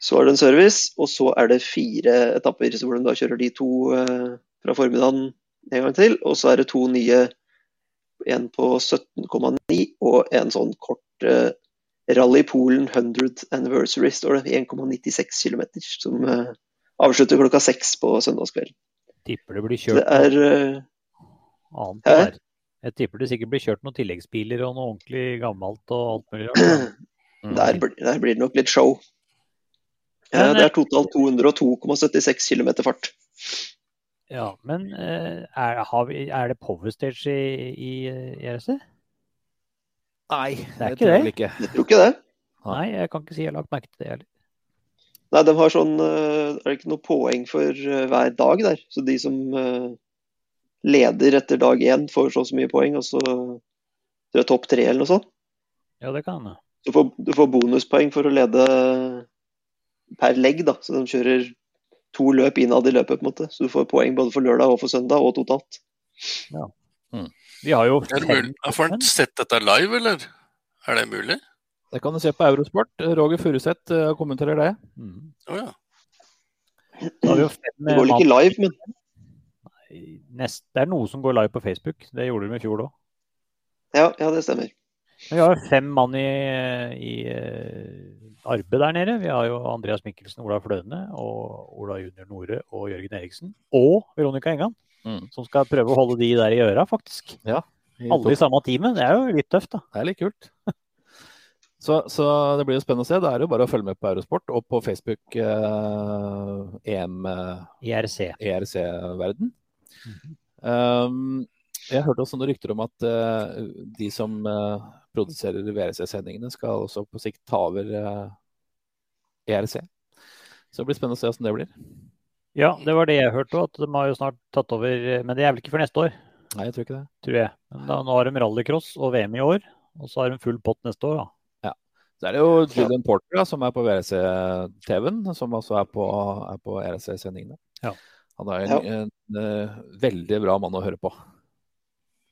Så er det en service, og så er det fire etapper så hvor de da kjører de to eh, fra formiddagen en gang til. Og så er det to nye, en på 17,9 og en sånn kort Rally Polen 100 Anniversary, står det. 1,96 km, som eh, avslutter klokka seks på søndagskvelden. Tipper det blir kjørt det er eh, annet Hæ? der. Jeg tipper det sikkert blir kjørt noen tilleggsbiler og noe ordentlig gammelt og alt mulig rart. Der, blir- der blir det nok litt show. Ja, det er totalt 202,76 km fart. Ja, men eh, er, har vi, er det powerstage i, i, i RC? Nei, det er det tror jeg vel ikke. Jeg tror ikke det. Nei, jeg kan ikke si jeg har lagt merke til det heller. Nei, de har sånn eh, Er det ikke noe poeng for eh, hver dag der? Så de som eh, leder etter dag én, får så og så mye poeng, og så tror jeg topp tre eller noe sånt. Ja, det kan hende. Du du får bonuspoeng for å lede per legg, da. Så de kjører to løp innad i løpet, på en måte. Så du får poeng både for lørdag og for søndag, og totalt. Ja. Vi har jo Er det mulig? Ja, Får en sett dette live, eller? Er det mulig? Det kan du se på Eurosport. Roger Furuseth eh, kommenterer det. Ja. Har vi jo fem, Det går vel ikke live, men Nest, det er noe som går live på Facebook. Det gjorde de i fjor òg. ja, ja, det stemmer. Men vi har fem mann i, i eh, arbeid der nede. Vi har jo Andreas Mikkelsen, Ola Fløne, og Ola Junior Nore og Jørgen Eriksen. Og Veronica Engan, Mm. som skal prøve å holde de der i øra, faktisk. Ja, Alle i samme teamet. Det er jo litt tøft, da. Det er litt kult. Så, så det blir jo spennende å se. Da er det jo bare å følge med på Eurosport og på Facebook eh, EM ERC. IRC. ERC-verden. Um, jeg hørte også noen rykter om at uh, de som uh, produserer VRC-sendingene, skal også på sikt ta over uh, ERC. Så det blir spennende å se hvordan det blir. Ja, det var det jeg hørte òg, at de har jo snart tatt over. Men det er vel ikke før neste år, Nei, jeg tror ikke det. tror jeg. Men da, nå har de rallycross og VM i år, og så har de full pott neste år, da. Ja. Så er det jo Julian Porter da, som er på VRC-TV-en, som også er på, er på ERC-sendingene. Ja. Han er en, en, en, veldig bra mann å høre på.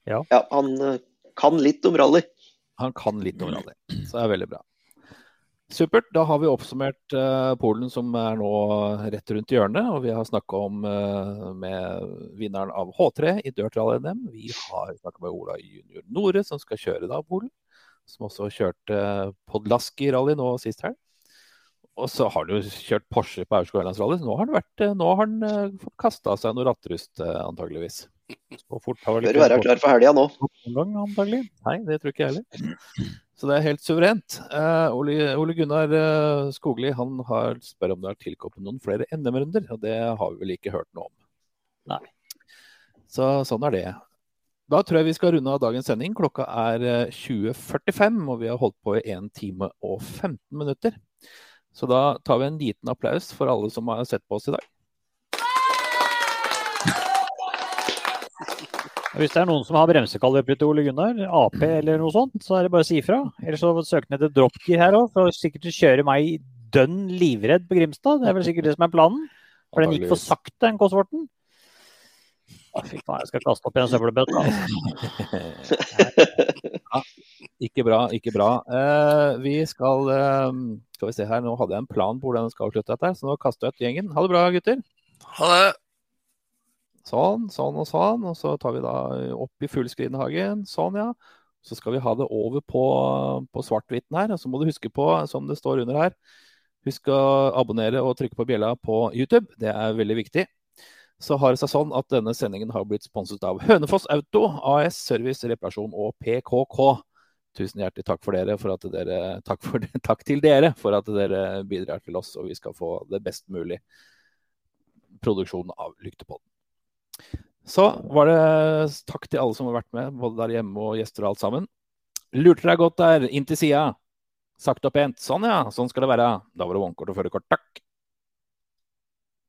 Ja. Ja, han eh, kan litt om rally. Han kan litt om rally, så det er veldig bra. Supert. Da har vi oppsummert uh, Polen, som er nå rett rundt hjørnet. Og vi har snakka om uh, med vinneren av H3 i Dirt Rally NM. Vi har snakka med Ola Junior Nore, som skal kjøre da Polen. Som også kjørte uh, Podlaski rally nå sist helg. Og så har han jo kjørt Porsche på Aurskog Rally. Så nå har han, vært, eh, nå har han uh, kasta seg noe rattrust, eh, antageligvis. Så fort har Bør være klar for helga nå. gang, antagelig. Nei, det tror ikke jeg heller. Så det er helt suverent. Eh, Ole, Ole Gunnar eh, Skogli han har spør om det har tilkommet noen flere NM-runder, og det har vi vel ikke hørt noe om. Nei. Så sånn er det. Da tror jeg vi skal runde av dagens sending. Klokka er eh, 20.45, og vi har holdt på i 1 time og 15 minutter. Så da tar vi en liten applaus for alle som har sett på oss i dag. Hvis det er noen som har bremsekaliber til Ole Gunnar, Ap eller noe sånt, så er det bare å si ifra. Eller så søk ned et dropgear her òg, for sikkert å kjøre meg dønn livredd på Grimstad. Det er vel sikkert det som er planen. For den gikk for sakte, den Cosworten. Fy faen, jeg skal kaste opp i en søppelbøtte. ja, ikke bra, ikke bra. Uh, vi skal uh, Skal vi se her, nå hadde jeg en plan på hvordan vi skal avslutte dette, her, så nå kaster jeg ut gjengen. Ha det bra, gutter. Ha det. Sånn, sånn og sånn. Og så tar vi da opp i fullskrinhagen. Sånn, ja. Så skal vi ha det over på, på svart-hvitten her. Og så må du huske på, som det står under her, husk å abonnere og trykke på bjella på YouTube. Det er veldig viktig. Så har det seg sånn at denne sendingen har blitt sponset av Hønefoss Auto, AS Service Reparasjon og PKK. Tusen hjertelig takk for dere, for dere takk, for, takk til dere for at dere bidrar til oss, og vi skal få det best mulig produksjon av Lyktepodden. Så var det takk til alle som har vært med, både der hjemme og gjester og alt sammen. Lurte deg godt der, inn til sida. Sakte og pent. Sånn, ja. Sånn skal det være. Da var det vognkort og førerkort. Takk.